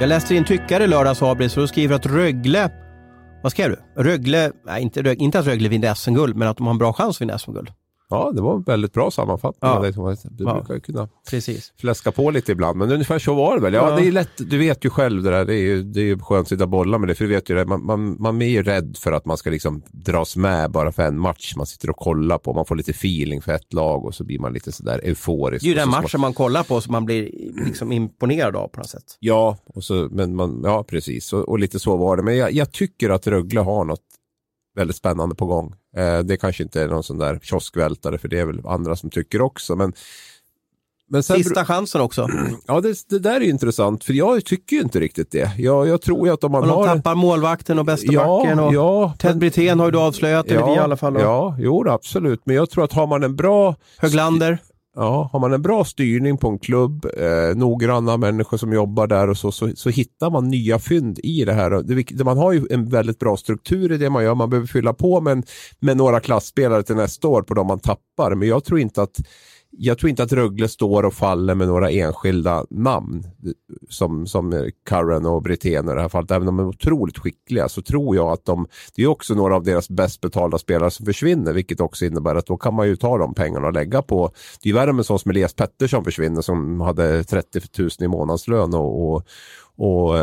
Jag läste din tyckare lördags Abris och du skriver att Rögle, vad skrev du? Rögle, nej inte, Rögle, inte att Rögle vinner SM-guld, men att de har en bra chans att vinna SM-guld. Ja, det var en väldigt bra sammanfattning. Ja. Du ja. brukar ju kunna Precis. fläska på lite ibland, men ungefär så var det väl. Ja, ja, Det är lätt, du vet ju själv det där, det är ju, det är ju skönt att sitta och bolla med det, för du vet ju det, man, man, man är ju rädd för att man ska liksom dras med bara för en match man sitter och kollar på. Man får lite feeling för ett lag och så blir man lite sådär euforisk. Det är ju den matchen man kollar på som man blir liksom imponerad av på något sätt. Ja, och så, men man, ja precis, och, och lite så var det. Men jag, jag tycker att Rögle har något väldigt spännande på gång. Eh, det kanske inte är någon sån där kioskvältare för det är väl andra som tycker också. Men, men sen, Sista chansen också. <clears throat> Ja, det, det, där är intressant för jag tycker ju inte riktigt det. Jag, jag tror ju att om man och de har... tappar målvakten och bästa ja, backen och ja, Ted Brithén har ju du avslöjat, ja, eller vi i alla fall. Ja, jo absolut. Men jag tror att har man en bra... Höglander. Ja, har man en bra styrning på en klubb, eh, noggranna människor som jobbar där och så, så, så hittar man nya fynd i det här. Det, man har ju en väldigt bra struktur i det man gör. Man behöver fylla på med, med några klassspelare till nästa år på de man tappar. Men jag tror inte att jag tror inte att Rögle står och faller med några enskilda namn som, som Curran och Brithén i det här fallet. Även om de är otroligt skickliga så tror jag att de, det är också några av deras bäst betalda spelare som försvinner, vilket också innebär att då kan man ju ta de pengarna och lägga på, det är värre med sån som Elias Pettersson försvinner som hade 30 000 i månadslön och, och och,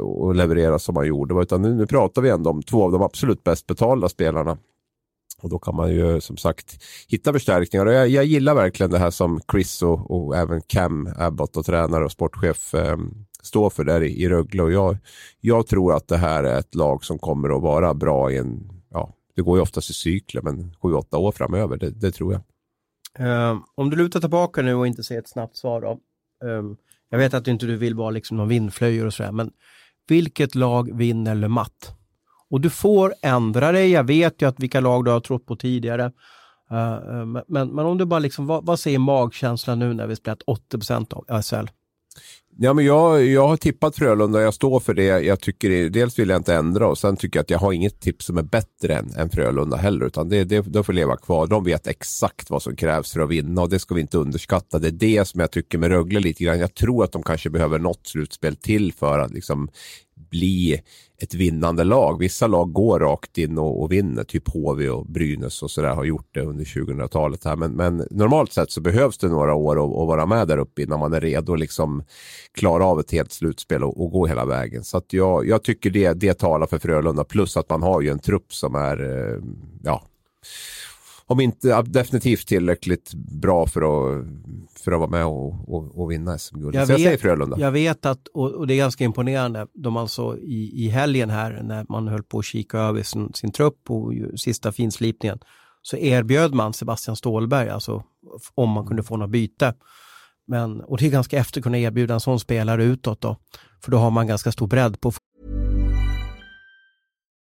och leverera som han gjorde. Utan nu, nu pratar vi ändå om två av de absolut bäst betalda spelarna och då kan man ju som sagt hitta förstärkningar. Och jag, jag gillar verkligen det här som Chris och, och även Cam Abbott och tränare och sportchef eh, står för där i, i Rögle. Och jag, jag tror att det här är ett lag som kommer att vara bra i en, ja, det går ju oftast i cykler, men sju, åtta år framöver, det, det tror jag. Um, om du lutar tillbaka nu och inte säger ett snabbt svar då. Um, jag vet att du inte vill vara liksom någon vindflöjor och sådär, men vilket lag vinner Le Mat? Och du får ändra dig. Jag vet ju att vilka lag du har trott på tidigare. Uh, men, men om du bara liksom, vad, vad säger magkänslan nu när vi spelat 80% av SHL? Ja, men jag, jag har tippat Frölunda, jag står för det. Jag tycker, dels vill jag inte ändra och sen tycker jag att jag har inget tips som är bättre än, än Frölunda heller. Utan det, det, de får leva kvar. De vet exakt vad som krävs för att vinna och det ska vi inte underskatta. Det är det som jag tycker med Rögle lite grann. Jag tror att de kanske behöver något slutspel till för att liksom bli ett vinnande lag. Vissa lag går rakt in och, och vinner, typ HV och Brynäs och sådär har gjort det under 2000-talet. här. Men, men, normalt sett så behövs det några år att, att vara med där uppe innan man är redo att liksom klara av ett helt slutspel och, och gå hela vägen. Så att jag, jag tycker det, det talar för Frölunda, plus att man har ju en trupp som är, eh, ja, om inte definitivt tillräckligt bra för att, för att vara med och, och, och vinna SM-guld. Så jag säger Frölunda. Jag vet att, och, och, det är ganska imponerande, de alltså i, i helgen här när man höll på att kika över sin, sin trupp och sista finslipningen så erbjöd man Sebastian Stålberg, alltså om man kunde få något byte. Men, och det är ganska efter att kunna erbjuda en sån spelare utåt då, för då har man ganska stor bredd på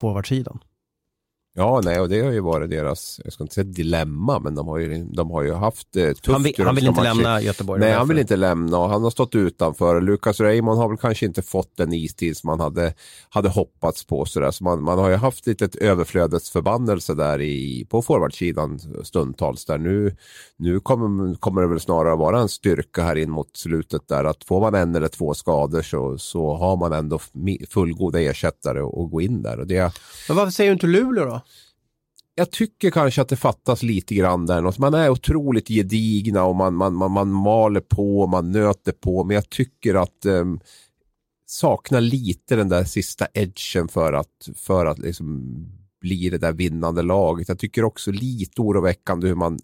Forwardsidan. Ja, nej, och det har ju varit deras, jag ska inte säga dilemma, men de har ju, de har ju haft det tufft. Han vill, han vill inte lämna Göteborg? Nej, han vill inte lämna och han har stått utanför. Lukas Raymond har väl kanske inte fått den istid som man hade, hade hoppats på. Så, där. så man, man har ju haft lite överflödets förbannelse där i, på forwardsidan stundtals. Där. Nu, nu kommer, kommer det väl snarare vara en styrka här in mot slutet där att får man en eller två skador så, så har man ändå fullgoda ersättare att gå in där. Och det... Men varför säger du inte Luleå då? Jag tycker kanske att det fattas lite grann där. Man är otroligt gedigna och man, man, man, man maler på, och man nöter på. Men jag tycker att ehm, um, saknar lite den där sista edgen för att, för att liksom bli det där vinnande laget. Jag tycker också lite oroväckande hur man,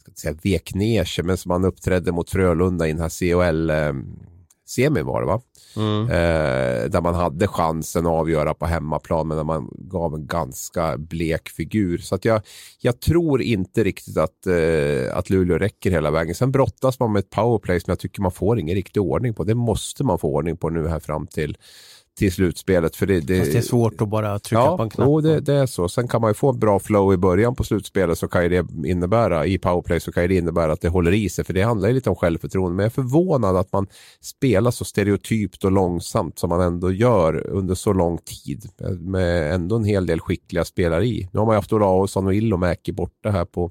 ska inte säga vek ner sig, men som man uppträdde mot Frölunda i den här CHL um, ehm, semin var det va? Mm. Eh, där man hade chansen att avgöra på hemmaplan men där man gav en ganska blek figur. Så att jag, jag tror inte riktigt att, eh, att Luleå räcker hela vägen. Sen brottas man med ett powerplay som jag tycker man får ingen riktig ordning på. Det måste man få ordning på nu här fram till till slutspelet. För det, det, Fast det är svårt att bara trycka ja, på en knapp. Ja, det, det, är så. Sen kan man ju få en bra flow i början på slutspelet så kan ju det innebära, i powerplay så kan ju det innebära att det håller i sig. För det handlar ju lite om självförtroende. Men jag är förvånad att man spelar så stereotypt och långsamt som man ändå gör under så lång tid. Med ändå en hel del skickliga spelare i. Nu har man ju haft Olausson och Ilomäki borta här på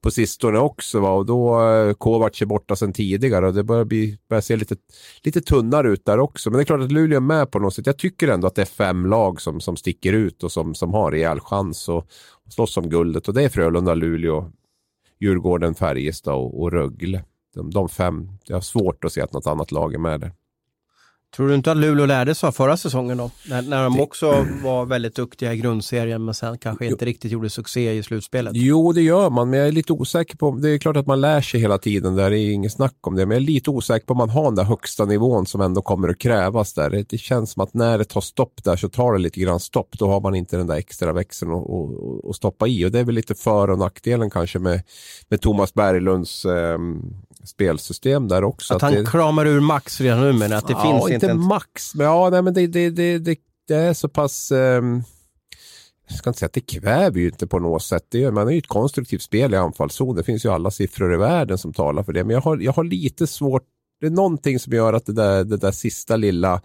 på sistone också. Va? Och då eh, Kovac är borta sedan tidigare och det börjar, bli, börjar se lite, lite tunnare ut där också. Men det är klart att Luleå är med på något sätt. Jag tycker ändå att det är fem lag som, som sticker ut och som, som har rejäl chans att slåss om guldet. Och det är Frölunda, Luleå, Djurgården, Färjestad och, och Rögle. De, de fem, jag har svårt att se att något annat lag är med där. Tror du inte att Luleå lärde sig av förra säsongen då? När, när de också var väldigt duktiga i grundserien men sen kanske inte riktigt gjorde succé i slutspelet? Jo, det gör man, men jag är lite osäker på, det är klart att man lär sig hela tiden, där är inget snack om det, men jag är lite osäker på om man har den där högsta nivån som ändå kommer att krävas där. Det känns som att när det tar stopp där så tar det lite grann stopp, då har man inte den där extra växeln att stoppa i och det är väl lite för och nackdelen kanske med, med Thomas Berglunds eh, spelsystem där också. Att, att han det... kramar ur max redan nu men att det ja, finns inte... inte max, men ja, nej, men det, det, det, det, det är så pass... Um... Jag ska inte säga att det kväver ju inte på något sätt. Det är, man är ju ett konstruktivt spel i anfallszon. Det finns ju alla siffror i världen som talar för det. Men jag har, jag har lite svårt. Det är någonting som gör att det där, det där sista lilla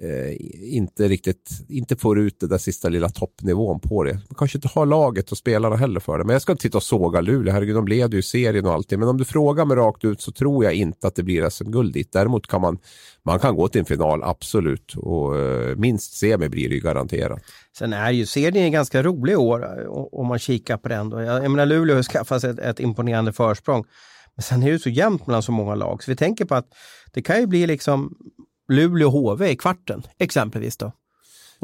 eh, inte riktigt inte får ut den där sista lilla toppnivån på det. Man kanske inte har laget och spelarna heller för det. Men jag ska inte titta och såga Luleå. Herregud, de leder ju serien och allting. Men om du frågar mig rakt ut så tror jag inte att det blir SM-guld dit. Däremot kan man, man kan gå till en final, absolut. Och eh, minst semi blir det ju garanterat. Sen är ju serien ganska rolig i år eh, om man kikar på den. Då. Jag, jag menar Luleå har skaffat sig ett, ett imponerande försprång. Men sen är det så jämnt mellan så många lag, så vi tänker på att det kan ju bli liksom Luleå-HV i kvarten, exempelvis då.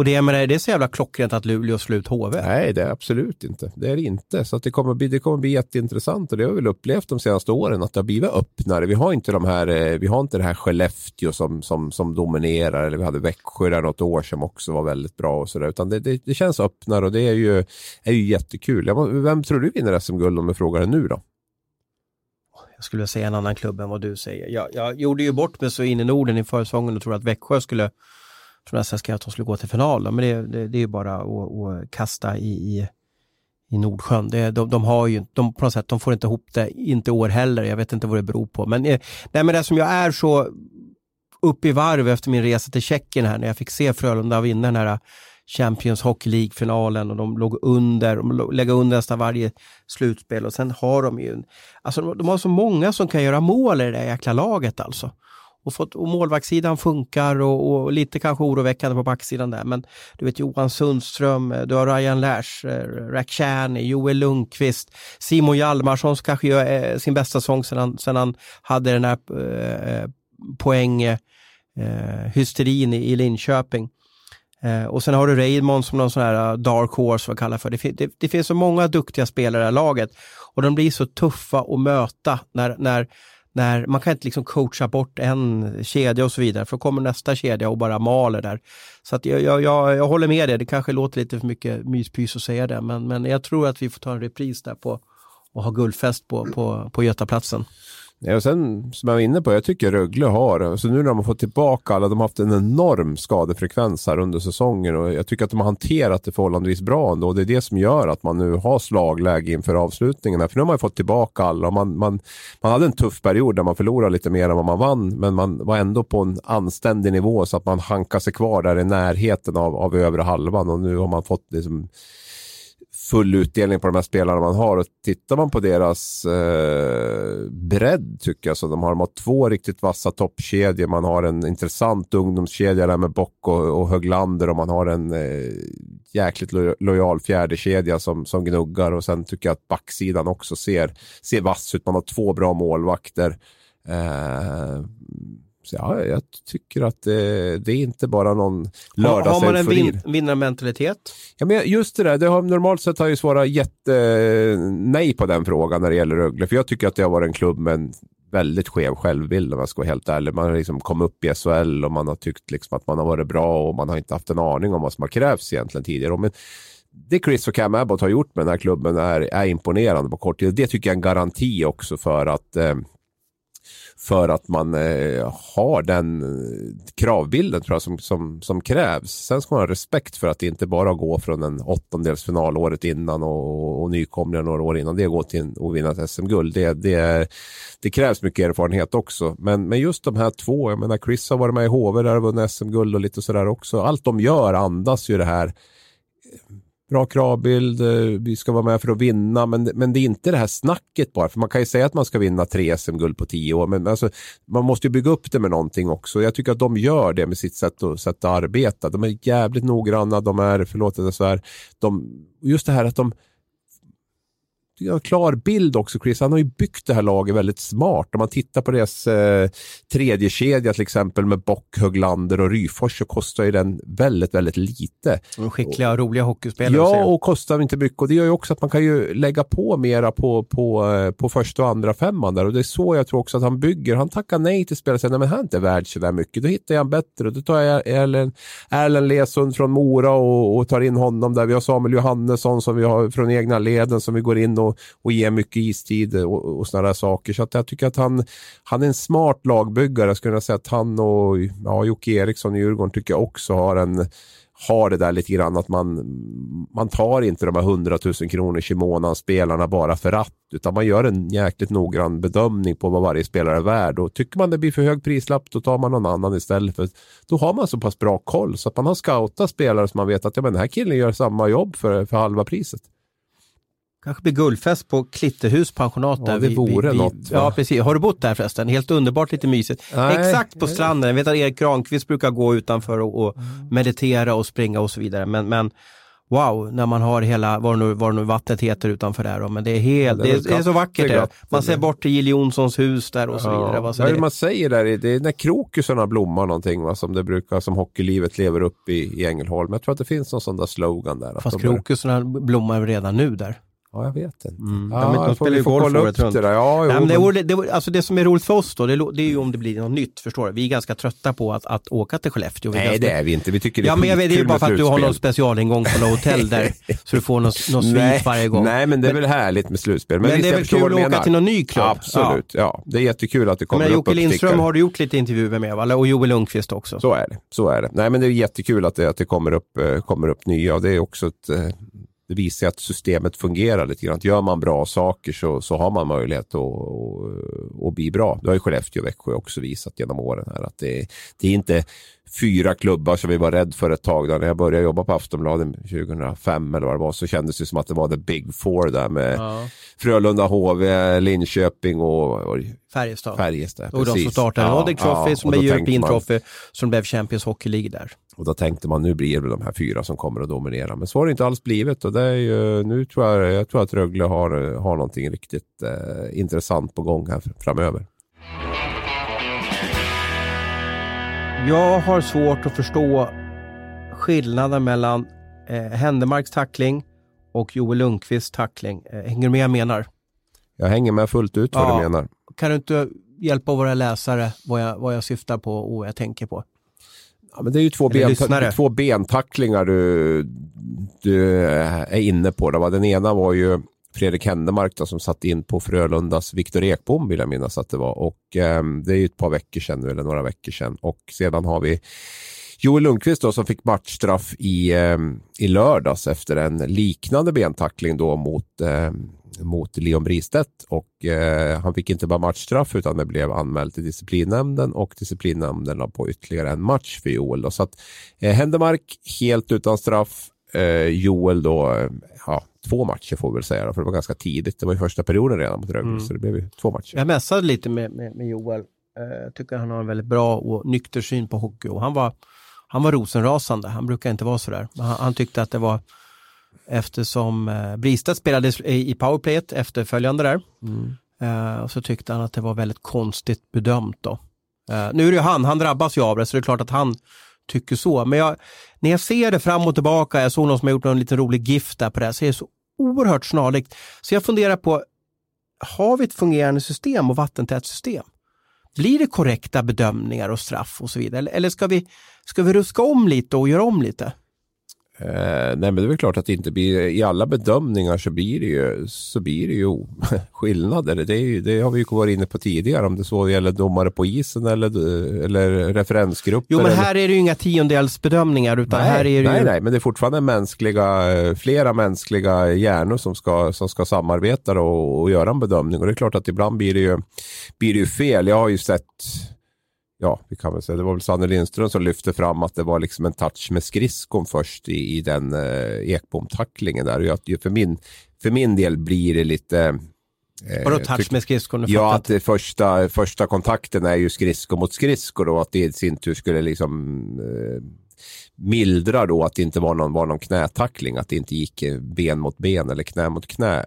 Och det, menar, det är så jävla klockrent att Luleå slår ut HV. Nej, det är absolut inte. Det är det inte. Så att det, kommer bli, det kommer bli jätteintressant och det har vi väl upplevt de senaste åren att det har blivit öppnare. Vi har inte, de här, eh, vi har inte det här Skellefteå som, som, som dominerar eller vi hade Växjö där något år som också var väldigt bra och sådär. Utan det, det, det, känns öppnare och det är ju, är ju jättekul. Vem tror du vinner SM-guld om jag frågar nu då? Jag skulle säga en annan klubb än vad du säger. Jag, jag gjorde ju bort mig så in i Norden i försäsongen och trodde att Växjö skulle, tror nästan att de skulle gå till final. Men det, det, det är ju bara att, att kasta i, i, i Nordsjön. Det, de, de, har ju, de, på något sätt, de får inte ihop det, inte år heller. Jag vet inte vad det beror på. Men, eh, nej, men det som jag är så upp i varv efter min resa till Tjeckien här när jag fick se Frölunda vinna den här Champions Hockey League-finalen och de låg under, de lägger under nästan varje slutspel och sen har de ju, alltså de har så många som kan göra mål i det där jäkla laget alltså. Och, fått, och målvaktssidan funkar och, och, lite kanske oroväckande på backsidan där. Men du vet Johan Sundström, eh, du har Ryan Lash, eh, Rakhshani, Joel Lundqvist, Simon Hjalmarsson som kanske gör eh, sin bästa sång sedan han, sedan han hade den här eh, eh poäng eh, hysterin i, i Linköping. Eh, och sen har du Raymond som någon sån här eh, dark horse, vad kallar för. Det, det, det finns så många duktiga spelare i det här laget och de blir så tuffa att möta när, när, när man kan inte liksom coacha bort en kedja och så vidare, för då kommer nästa kedja och bara maler där. Så att jag, jag, jag, jag håller med dig, det kanske låter lite för mycket myspys att säga det, men, men jag tror att vi får ta en repris där på och ha guldfest på, på, på Götaplatsen. Ja, och sen som jag var inne på, jag tycker Rögle har, alltså nu när de har fått tillbaka alla, de har haft en enorm skadefrekvens här under säsongen och jag tycker att de har hanterat det förhållandevis bra ändå. Och det är det som gör att man nu har slagläge inför avslutningen. Här. För nu har man fått tillbaka alla och man, man, man hade en tuff period där man förlorade lite mer än vad man vann, men man var ändå på en anständig nivå så att man hankar sig kvar där i närheten av, av övre halvan och nu har man fått liksom full utdelning på de här spelarna man har. Och tittar man på deras eh, bredd tycker jag så de har, de har två riktigt vassa toppkedjor. Man har en intressant ungdomskedja där med Bock och, och Höglander och man har en eh, jäkligt lo lojal fjärdekedja som, som gnuggar och sen tycker jag att backsidan också ser, ser vass ut. Man har två bra målvakter. Eh, så ja, jag tycker att det, det är inte bara någon lördags Har man en vin, vinnarmentalitet? Ja, men just det där, det har, normalt sett har jag svarat jätte nej på den frågan när det gäller Rögle. För jag tycker att det har varit en klubb med en väldigt skev självbild om jag ska vara helt ärlig. Man har liksom kommit upp i SHL och man har tyckt liksom att man har varit bra och man har inte haft en aning om vad som har krävts egentligen tidigare. Men det Chris och Cam Abbott har gjort med den här klubben är, är imponerande på kort tid. Det tycker jag är en garanti också för att eh, för att man eh, har den eh, kravbilden tror jag som, som, som krävs. Sen ska man ha respekt för att det inte bara gå från en åttondelsfinal året innan och, och nykomlingar några år innan det går till en, och vinna ett SM-guld. Det, det, det krävs mycket erfarenhet också. Men, men just de här två, jag menar Chris har varit med i HV där och vunnit SM-guld och lite sådär också. Allt de gör andas ju det här bra kravbild, eh, vi ska vara med för att vinna, men, men det är inte det här snacket bara. För man kan ju säga att man ska vinna tre SM-guld på tio år, men alltså, man måste ju bygga upp det med någonting också. Jag tycker att de gör det med sitt sätt att, sätt att arbeta. De är jävligt noggranna, de är, förlåt att jag svär, de, just det här att de klar bild också Chris. Han har ju byggt det här laget väldigt smart. Om man tittar på deras eh, tredje kedja till exempel med Bock, Höglander och Ryfors så kostar ju den väldigt, väldigt lite. Och skickliga och roliga hockeyspelare. Ja, och kostar inte mycket. Och det gör ju också att man kan ju lägga på mera på, på, eh, på första och andra femman där. Och det är så jag tror också att han bygger. Han tackar nej till spelare och säger, nej men han är inte värd så där mycket. Då hittar jag en bättre. Då tar jag Erlen, Erlen Lesund från Mora och, och tar in honom där. Vi har Samuel Johannesson som vi har från egna leden som vi går in och och, och ger mycket istid och, och sådana där saker. Så att jag tycker att han, han är en smart lagbyggare. Jag skulle kunna säga att han och ja, Jocke Eriksson i Djurgården tycker jag också har en har det där lite grann att man, man tar inte de här 100 000 kronor i månaden spelarna bara för att, utan man gör en jäkligt noggrann bedömning på vad varje spelare är värd. Och tycker man det blir för hög prislapp, då tar man någon annan istället. För då har man så pass bra koll så att man har scoutat spelare som man vet att ja, men den här killen gör samma jobb för, för halva priset kanske blir guldfest på Klitterhus pensionat. Ja, det vore vi, något. Va? Ja, precis. Har du bott där förresten? Helt underbart, lite mysigt. Nej, Exakt på stranden. Jag vet att Erik Granqvist brukar gå utanför och, och mm. meditera och springa och så vidare. Men, men wow, när man har hela, vad nu, vad nu vattnet heter utanför där. Men det är, helt, det är, det är så vackert. Det man ser bort till Jill Johnsons hus där och så ja. vidare. Så det... Man säger där, det är när krokusarna blommar någonting va, som det brukar, som hockeylivet lever upp i, i Ängelholm. Jag tror att det finns någon sån där slogan där. Fast krokusarna blommar redan nu där. Ja, jag vet inte. Mm. Ja, ja, de spelar ju golf året runt. Det, där. Ja, jo, Nej, men det, det, alltså det som är roligt för oss då, det, det, är ju om det blir något nytt, förstår du? Vi är ganska trötta på att, att åka till Skellefteå. Nej, ganska... det är vi inte. Vi tycker det är Ja, men jag vet, det är bara för att du har någon specialingång på något hotell där, <laughs> så du får någon, någon svit varje gång. Nej, men det är väl härligt med slutspel. Men, men det är väl kul att åka till någon ny klubb? Absolut, ja. ja. Det är jättekul att det kommer men, upp Jocke Lindström har du gjort lite intervjuer med, va? och Joel Lundqvist också. Så är det. Så är det. Nej, men det är jättekul att det, att det kommer, upp, eh, kommer upp nya. Och det är också ett eh, det visar att systemet fungerar lite grann. Gör man bra saker så, så har man möjlighet att, att, att bli bra. Det har ju Skellefteå och Växjö också visat genom åren här att det, det är inte fyra klubbar som vi var rädda för ett tag. Då. När jag började jobba på Aftonbladet 2005 eller vad det var så kändes det som att det var the big four där med ja. Frölunda, HV, Linköping och, och Färjestad. Färjestad och de som startade ja, Nordic Trophy ja, som blev European man, Trophy som blev Champions Hockey League där. Och då tänkte man nu blir det de här fyra som kommer att dominera. Men så har det inte alls blivit och det är ju, nu tror jag, jag tror att Rögle har, har någonting riktigt eh, intressant på gång här framöver. Jag har svårt att förstå skillnaden mellan eh, Händemarks tackling och Joel Lundqvists tackling. Eh, hänger du med jag menar? Jag hänger med fullt ut vad ja, du menar. Kan du inte hjälpa våra läsare vad jag, vad jag syftar på och vad jag tänker på? Ja, men det är ju två, ben, två bentacklingar du, du är inne på. Den ena var ju Fredrik Händemark då, som satt in på Frölundas Viktor Ekbom vill jag minnas att det var. Och eh, det är ju ett par veckor sedan eller några veckor sedan. Och sedan har vi Joel Lundqvist då, som fick matchstraff i, eh, i lördags efter en liknande bentackling då mot, eh, mot Leon Bristedt. Och eh, han fick inte bara matchstraff utan det blev anmält till disciplinnämnden och disciplinnämnden la på ytterligare en match för Joel. Då. Så att eh, Händemark helt utan straff. Eh, Joel då, eh, ja, två matcher får vi väl säga, då, för det var ganska tidigt. Det var ju första perioden redan mot Rögle, mm. så det blev ju två matcher. Jag mässade lite med, med, med Joel. Jag eh, tycker han har en väldigt bra och nykter syn på hockey och han var, han var rosenrasande. Han brukar inte vara sådär. Han, han tyckte att det var eftersom eh, Bristedt spelade i, powerplayet efterföljande där. Mm. Eh, så tyckte han att det var väldigt konstigt bedömt då. Eh, nu är det ju han, han drabbas ju av det så det är klart att han tycker så. Men jag, när jag ser det fram och tillbaka, jag såg någon som har gjort en liten rolig GIF där på det, så är det så oerhört snarlikt. Så jag funderar på, har vi ett fungerande system och vattentätt system? Blir det korrekta bedömningar och straff och så vidare? Eller ska vi, ska vi ruska om lite och göra om lite? Eh, nej men det är väl klart att det inte blir, i alla bedömningar så blir det ju, så blir det ju <laughs> skillnader. Det, ju, det har vi ju varit inne på tidigare om det så gäller domare på isen eller, eller referensgrupper. Jo men eller... här är det ju inga tiondelsbedömningar utan nej, här är det nej, ju... nej, men det är fortfarande mänskliga, flera mänskliga hjärnor som ska, som ska samarbeta och, och göra en bedömning och det är klart att ibland blir det ju, blir det ju fel. Jag har ju sett ja, vi kan väl säga, det var väl Sanne Lindström som lyfte fram att det var liksom en touch med skridskon först i, i den eh, Ekbom-tacklingen där. Jag, för, min, för min del blir det lite... Eh, Vadå touch med skridskon? Ja, att det första, första kontakten är ju skridsko mot skridsko och att det i sin tur skulle liksom eh, mildrar då att det inte var någon, var någon knätackling, att det inte gick eh, ben mot ben eller knä mot knä.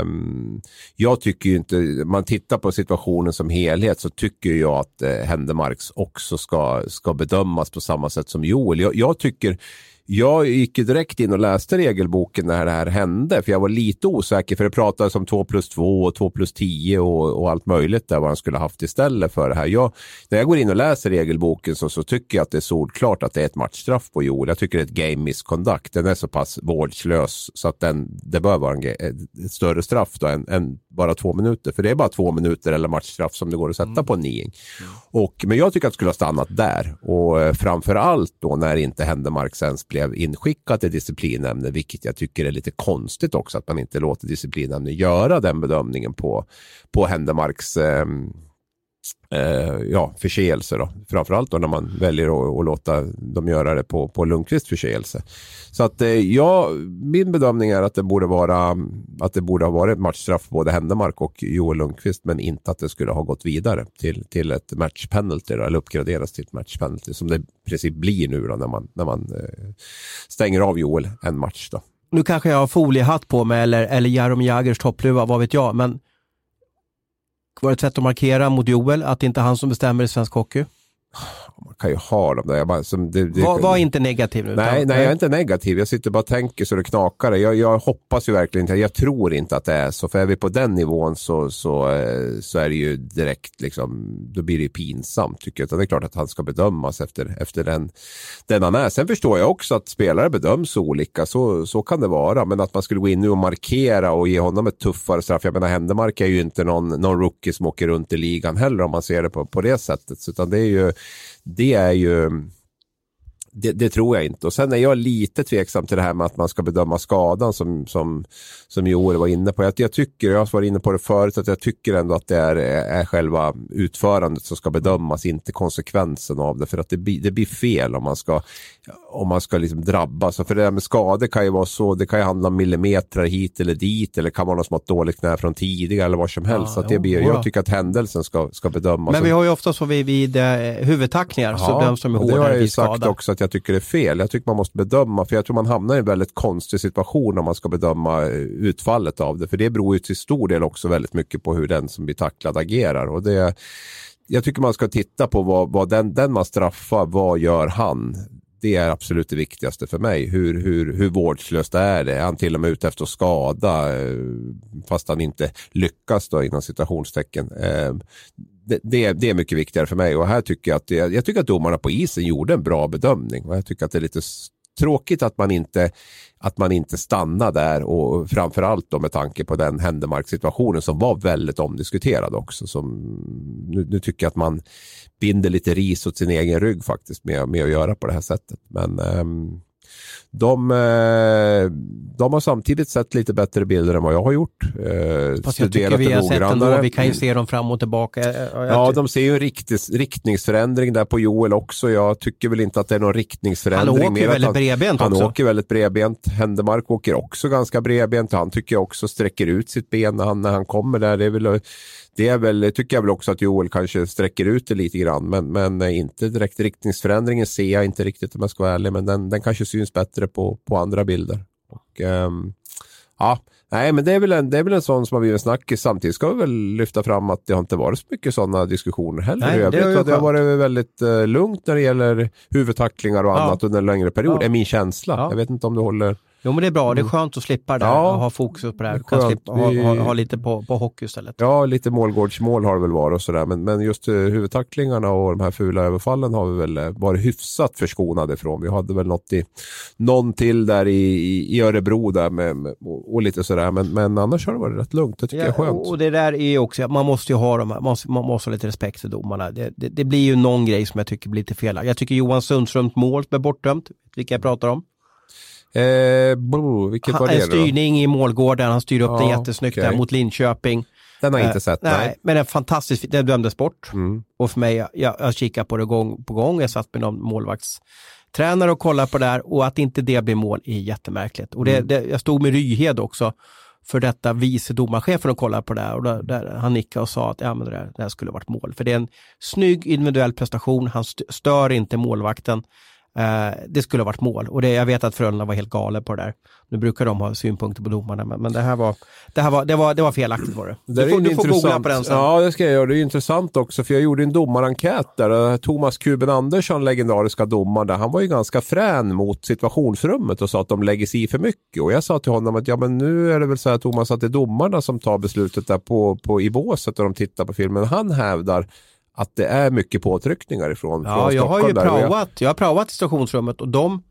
Um, jag tycker ju inte, man tittar på situationen som helhet så tycker jag att eh, Händemarks också ska, ska bedömas på samma sätt som Joel. Jag, jag tycker jag gick direkt in och läste regelboken när det här hände, för jag var lite osäker, för det pratades om 2 plus 2 och 2 plus 10 och, och, allt möjligt där vad han skulle haft istället för det här. Jag, när jag går in och läser regelboken så, så tycker jag att det är solklart att det är ett matchstraff på Joel. Jag tycker det är ett game misconduct. Den är så pass vårdslös så att den, det bör vara en, ett större straff då än, än, bara två minuter. För det är bara två minuter eller matchstraff som det går att sätta mm. på en niing. Mm. Och, men jag tycker att det skulle ha stannat där. Och eh, framför allt då när det inte hände Mark Sens blev inskickat till disciplinnämnden, vilket jag tycker är lite konstigt också att man inte låter disciplinnämnden göra den bedömningen på, på Händemarks eh, eh, ja, förseelse. Då. Framförallt då när man väljer att, att låta dem göra det på, på Lundqvists förseelse. Så att eh, ja, min bedömning är att det borde vara att det borde ha varit matchstraff både Händemark och Joel Lundqvist men inte att det skulle ha gått vidare till, till ett matchpenalty eller uppgraderas till ett matchpenalty som det i princip blir nu då, när man, när man eh, stänger av Joel en match. Då. Nu kanske jag har foliehatt på mig eller, eller Jaromir Jagrs toppluva, vad vet jag, men var det ett sätt att markera mot Joel att det inte är han som bestämmer i svensk hockey? Man kan ju ha dem där. Jag bara, som det, det, var, var, inte negativ nu. Nej, nej, jag är inte negativ. Jag sitter bara och tänker så det knakar. Jag, jag hoppas ju verkligen inte, jag tror inte att det är så. För är vi på den nivån så, så, eh, så är det ju direkt, liksom, då blir det ju pinsamt tycker jag. Utan det är klart att han ska bedömas efter, efter den, den han är. Sen förstår jag också att spelare bedöms olika, så, så kan det vara. Men att man skulle gå in nu och markera och ge honom ett tuffare straff. Jag menar, Händemark är ju inte någon, någon rookie som åker runt i ligan heller om man ser det på, på det sättet. Utan det är ju det är ju det, det, tror jag inte. Och sen är jag lite tveksam till det här med att man ska bedöma skadan som, som, som Joel var inne på. Jag, jag tycker, jag har varit inne på det förut, att jag tycker ändå att det är, är själva utförandet som ska bedömas, inte konsekvensen av det. För att det, blir, det blir fel om man ska, om man ska liksom drabbas. För det där med skador kan ju vara så, det kan ju handla om millimeter hit eller dit eller kan vara någon som har ett dåligt knä från tidigare eller vad som helst. Ja, så det blir, jag tycker att händelsen ska, ska bedömas. Men vi har ju ofta så vid, vid eh, huvudtackningar ja, så bedöms de hårdare vid skada. Det har jag sagt också att jag tycker det är fel. Jag tycker man måste bedöma, för jag tror man hamnar i en väldigt konstig situation om man ska bedöma eh, utfallet av det. För det beror ju till stor del också väldigt mycket på hur den som blir tacklad agerar. Och det, jag tycker man ska titta på vad, vad den, den man straffar, vad gör han? Det är absolut det viktigaste för mig. Hur, hur, hur vårdslöst är det? Är han till och med ute efter att skada eh, fast han inte lyckas då inom citationstecken? Eh, det, det, det, är mycket viktigare för mig och här tycker jag att, det, jag tycker att domarna på isen gjorde en bra bedömning och jag tycker att det är lite tråkigt att man inte, att man inte stannar där och framförallt då med tanke på den händemarkssituationen som var väldigt omdiskuterad också. Som, nu, nu, tycker jag att man binder lite ris åt sin egen rygg faktiskt med, med att göra på det här sättet. Men um, de, eh, de har samtidigt sett lite bättre bilder än vad jag har gjort. Eh, Fast jag tycker vi har sett ändå, vi kan ju se dem fram och tillbaka. ja, de ser ju en riktis, riktningsförändring där på Joel också. Jag tycker väl inte att det är någon riktningsförändring. Han åker väldigt bredbent han också. Han åker väldigt bredbent. Händemark åker också ganska bredbent. Han tycker jag också sträcker ut sitt ben när han, när han kommer där. Det är väl det är väl, tycker jag väl också att Joel kanske sträcker ut det lite grann, men, men inte direkt riktningsförändringen ser jag inte riktigt om jag ska vara ärlig, men den, den kanske syns bättre på, på andra bilder. Och, um, ja, nej, men det är väl en, det är väl en sån som har blivit en snackis. Samtidigt ska vi väl lyfta fram att det har inte varit så mycket sådana diskussioner heller. Nej, det, har det har varit väldigt uh, lugnt när det gäller huvudtacklingar och annat ja. under en längre period, ja. är min känsla. Ja. Jag vet inte om du håller Jo men det är bra, det är mm. skönt att slippa det ja, och ha fokus på det här. Det slippa, ha, ha, ha, lite på, på hockey istället. Ja, lite målgårdsmål har det väl varit och sådär. Men, men just uh, huvudtacklingarna och de här fula överfallen har vi väl uh, varit hyfsat förskonade från. Vi hade väl något i, någon till där i, i, i Örebro där med, med och, och, lite sådär. Men, men annars har det varit rätt lugnt. Det tycker ja, jag är skönt. Och det där är också, man måste ju ha de här, man måste, man måste ha lite respekt för domarna. Det, det, det blir ju någon grej som jag tycker blir lite fel. Jag tycker Johan Sundströms mål är bortdömt, vilka jag pratar om. Eh, bro, vilket var det En styrning då? i målgården, han styr upp ja, den jättesnyggt okay. där mot Linköping. Den har jag inte eh, sett. nej, nej. men en fantastisk, den dömdes bort. Mm. Och för mig, jag, jag kikar på det gång på gång, jag satt med någon målvaktstränare och kollade på det där och att inte det blir mål är jättemärkligt. Och det, mm. det, jag stod med Ryhed också för detta vice domarchefen och kollade på det här och där, där han nickade och sa att ja, men det, där, det här skulle varit mål. För det är en snygg individuell prestation, han stör inte målvakten. Eh, det skulle ha varit mål och det, jag vet att Frölunda var helt galet på det där. Nu brukar de ha synpunkter på domarna men, men det här var, det här var, det var, det var felaktigt var det. det du får, du får googla på den sen. Ja det ska jag göra, det är intressant också för jag gjorde en domarenkät där. Thomas Kuben Andersson, legendariska domare, han var ju ganska frän mot situationsrummet och sa att de lägger sig i för mycket. Och jag sa till honom att ja men nu är det väl så här Thomas att det är domarna som tar beslutet där på, på, i båset och de tittar på filmen. Han hävdar att det är mycket påtryckningar ifrån, ja, från jag har ju praoat, jag... jag har praoat i stationsrummet och de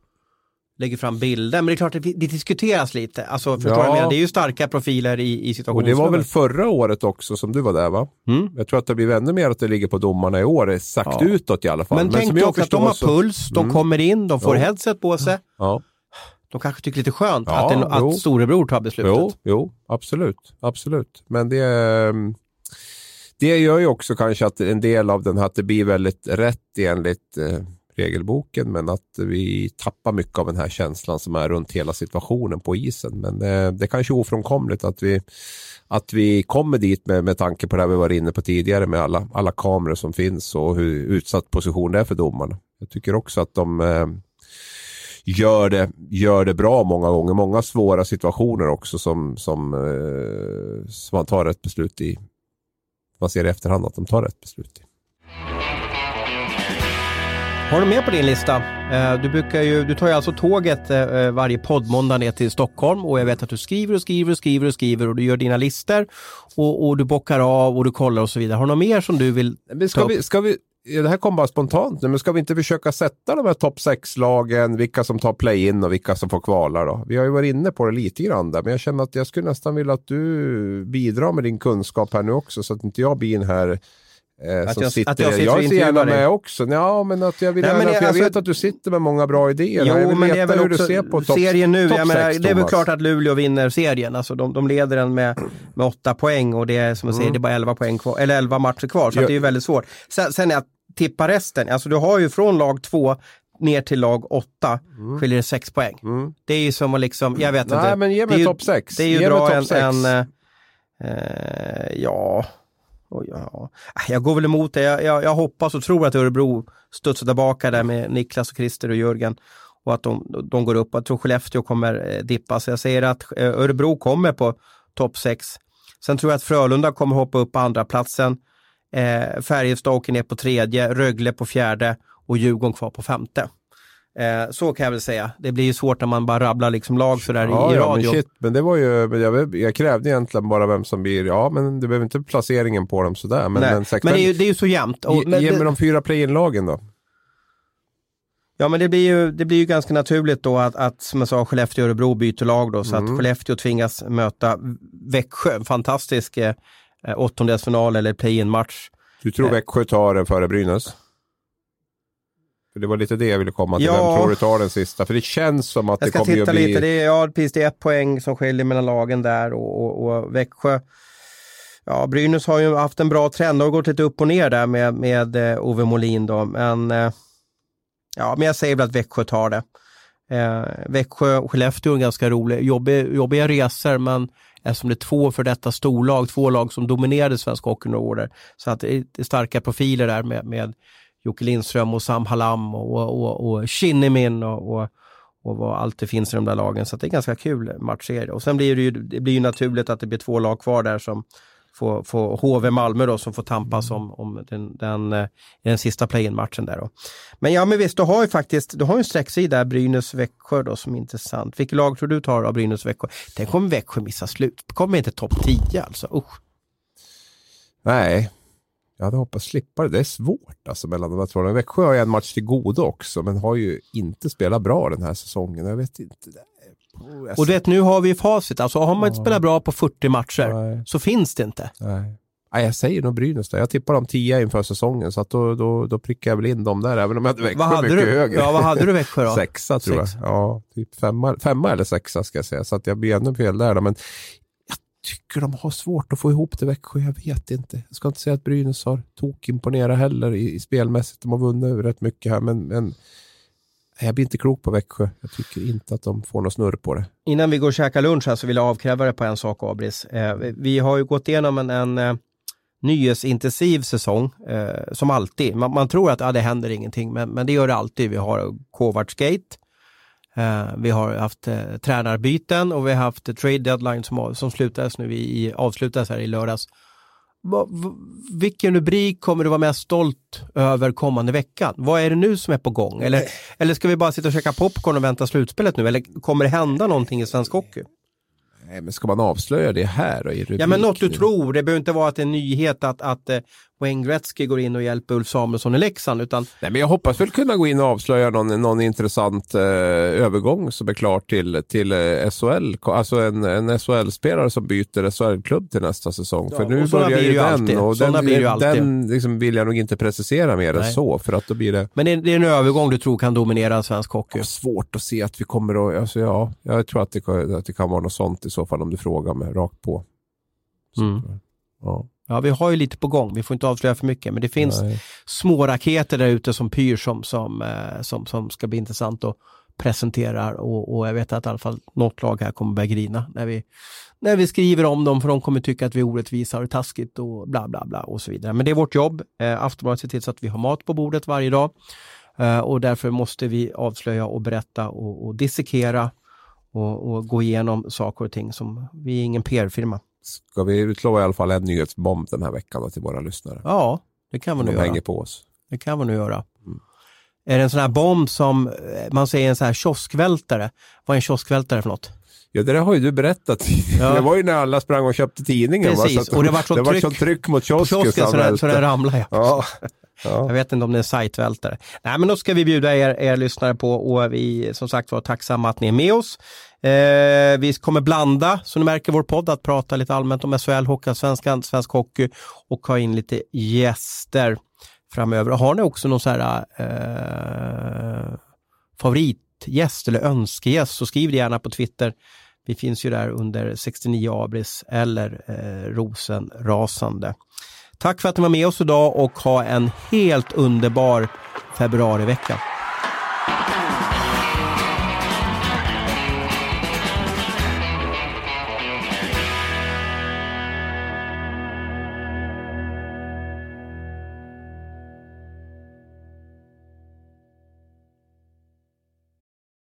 lägger fram bilder. Men det är klart, det, det diskuteras lite. Alltså, ja. jag Det är ju starka profiler i, i situationsrummet. Och det var väl förra året också som du var där va? Mm. Jag tror att det blir ännu mer att det ligger på domarna i år, sagt ja. utåt i alla fall. Men, Men tänk dig också att de har så... puls, de mm. kommer in, de får jo. headset på sig. Ja. De kanske tycker lite skönt ja, att, en, att storebror tar beslutet. Jo, jo, absolut. absolut. Men det är ehm, det gör ju också kanske att en del av den här, att det blir väldigt rätt enligt eh, regelboken men att vi tappar mycket av den här känslan som är runt hela situationen på isen. Men eh, det är kanske ofrånkomligt att vi, att vi kommer dit med, med tanke på det vi var inne på tidigare med alla, alla kameror som finns och hur utsatt position det är för domarna. Jag tycker också att de eh, gör, det, gör det bra många gånger. Många svåra situationer också som, som, eh, som man tar ett beslut i, man ser i efterhand att de tar rätt beslut. Har du med på din lista? Eh, du, brukar ju, du tar ju alltså tåget eh, varje poddmåndag ner till Stockholm och jag vet att du skriver och skriver och skriver och skriver och du gör dina listor och, och du bockar av och du kollar och så vidare. Har du något mer som du vill Men ska ta upp? Vi, ska vi, det här kom bara spontant nu, men ska vi inte försöka sätta de här topp 6-lagen, vilka som tar play-in och vilka som får kvala då? Vi har ju varit inne på det lite grann där, men jag känner att jag skulle nästan vilja att du bidrar med din kunskap här nu också, så att inte jag blir den här att, jag, sitter, att jag sitter Jag ser gärna med också. Ja, men att jag vill Nej, gärna, för jag alltså, vet att du sitter med många bra idéer. Jo, jag vill men veta det är hur du ser på topp serien nu. Top jag menar, det är väl klart att Luleå vinner serien. Alltså, de, de leder den med, med åtta poäng och det är som jag säger, mm. det är bara elva, poäng kvar, eller elva matcher kvar. Så ja. det är väldigt svårt. Sen, sen är att tippa resten. Alltså du har ju från lag två ner till lag åtta mm. skiljer det sex poäng. Mm. Det är ju som att liksom, jag vet Nej, inte. Nej men ge mig topp sex. Det är ju dra en, en eh, ja, och ja, äh, jag går väl emot det. Jag, jag, jag, hoppas och tror att Örebro studsar tillbaka där med Niklas, och Christer och Jörgen och att de, de går upp. Jag tror Skellefteå kommer eh, dippa. Så jag säger att eh, Örebro kommer på topp 6. Sen tror jag att Frölunda kommer hoppa upp på andra platsen. Eh, Färjestad åker ner på tredje, Rögle på fjärde och Djurgården kvar på femte. Eh, så kan jag väl säga. Det blir ju svårt när man bara rabblar liksom lag sådär ja, i, i radio. Ja, men, shit, men det var ju, jag, jag, krävde egentligen bara vem som blir, ja men det behöver inte placeringen på dem sådär. Men, men, sex, men det, är ju, det är ju så jämnt. Och, ge, ge mig de fyra play-in-lagen då. Ja men det blir ju, det blir ju ganska naturligt då att, att som jag sa, Skellefteå och Örebro byter lag då så mm. att Skellefteå tvingas möta Växjö, en fantastisk eh, åttondelsfinal eller play-in match. Du tror eh. Växjö tar den före Brynäs? För det var lite det jag ville komma till. Ja. Vem tror du tar den sista? För det känns som att det kommer att bli... Jag ska titta lite. Det är, ja, precis, det är ett poäng som skiljer mellan lagen där och, och, och Växjö. Ja, Brynäs har ju haft en bra trend och gått lite upp och ner där med, med eh, Ove Molin då. Men, eh, ja, men jag säger väl att Växjö tar det. Eh, Växjö och Skellefteå är ganska roliga, jobbiga, jobbiga resor men eftersom det är två för detta storlag, två lag som dominerade svensk hockey några år där. Så att det är starka profiler där med, med Jocke Lindström och Sam Hallam och, och, och Shinnimin och, och, och vad allt det finns i de där lagen. Så det är ganska kul matchserie. Och sen blir det ju, det blir ju naturligt att det blir två lag kvar där som, få, få HV Malmö då som får tampas om, om den, den, eh, den sista play-in-matchen där då. Men ja men visst, du har ju faktiskt, du har en strecksida Brynäs-Växjö då som är intressant. Vilket lag tror du tar av Brynäs-Växjö? Den kommer Växjö missa slut, kommer inte topp 10 alltså. Usch. Nej, jag hade hoppats slippa det. Det är svårt alltså mellan de här två. Växjö har ju en match till godo också, men har ju inte spelat bra den här säsongen. Jag vet inte. Oh, och du vet, nu har vi facit. Alltså har man inte spelat bra på 40 matcher Nej. så finns det inte. Nej. Nej, jag säger nog Brynäs där. Jag tippar dem 10 inför säsongen, så att då, då, då prickar jag väl in dem där, även om jag hade Växjö vad hade mycket du? högre. Ja, vad hade du Växjö då? <laughs> sexa tror Sex. jag. Ja, typ femma, femma eller sexa ska jag säga, så att jag blir ännu fel där. Då. Men tycker de har svårt att få ihop det Växjö. Jag vet inte. Jag ska inte säga att Brynäs har tokimponerat heller i, i spelmässigt. De har vunnit rätt mycket här, men, men jag blir inte klok på Växjö. Jag tycker inte att de får någon snurr på det. Innan vi går och käkar lunch här så vill jag avkräva dig på en sak, Abris. Eh, vi har ju gått igenom en, en eh, nyhetsintensiv säsong, eh, som alltid. Man, man, tror att ah, det händer ingenting, men, men det gör det alltid. Vi har Kovacs-gate, vi har haft eh, tränarbyten och vi har haft eh, trade deadline som, som slutades nu i, avslutades här i lördags. Va, va, vilken rubrik kommer du vara mest stolt över kommande veckan? Vad är det nu som är på gång? Eller, eller ska vi bara sitta och käka popcorn och vänta slutspelet nu? Eller kommer det hända någonting i svensk hockey? Nej, men ska man avslöja det här då, i Ja, men något du tror. Det behöver inte vara att det är en nyhet att, att Wayne Gretzky går in och hjälper Ulf Samuelsson i Leksand. Utan... Nej, men jag hoppas väl kunna gå in och avslöja någon, någon intressant eh, övergång som är klar till, till eh, SHL. Alltså en, en SHL-spelare som byter SHL-klubb till nästa säsong. Ja, för nu börjar ju den alltid. och den, den, den liksom vill jag nog inte precisera mer än så. För att då blir det... Men det är, det är en övergång du tror kan dominera svensk hockey? Ja, svårt att se att vi kommer att... Alltså, ja, jag tror att det, att det kan vara något sånt i så fall om du frågar mig rakt på. Så, mm. ja. Ja, vi har ju lite på gång. Vi får inte avslöja för mycket, men det finns Nej. små raketer där ute som pyr som, som, eh, som, som ska bli intressant att presentera och, och jag vet att i alla fall något lag här kommer börja grina när vi, när vi skriver om dem för de kommer tycka att vi är orättvisa och taskigt och bla bla bla och så vidare. Men det är vårt jobb. Eh, Aftonbladet ser till så att vi har mat på bordet varje dag eh, och därför måste vi avslöja och berätta och, och dissekera och, och gå igenom saker och ting som vi är ingen PR-firma. Ska vi utlova i alla fall en nyhetsbomb den här veckan till våra lyssnare? Ja, det kan vi nog göra. hänger på oss. Det kan vi nog göra. Mm. Är det en sån här bomb som eh, man säger en sån här kioskvältare? Vad är en kioskvältare för något? Ja, det där har ju du berättat. <laughs> Ja. Det var ju när alla sprang och köpte tidningen. Precis, va? och det var sånt tryck, var tryck mot kiosken, kiosken så, så den ramlade. Ja. Ja. Jag vet inte om det är sajtvältare. Nej, men då ska vi bjuda er, er lyssnare på och vi som sagt var tacksamma att ni är med oss. Eh, vi kommer blanda, som ni märker, vår podd att prata lite allmänt om SHL, Hockeyallsvenskan, svensk hockey och ha in lite gäster framöver. Har ni också någon så här eh, favoritgäst eller önskegäst så skriv det gärna på Twitter. Vi finns ju där under 69 Abris eller eh, Rosenrasande. Tack för att ni var med oss idag och ha en helt underbar februarivecka.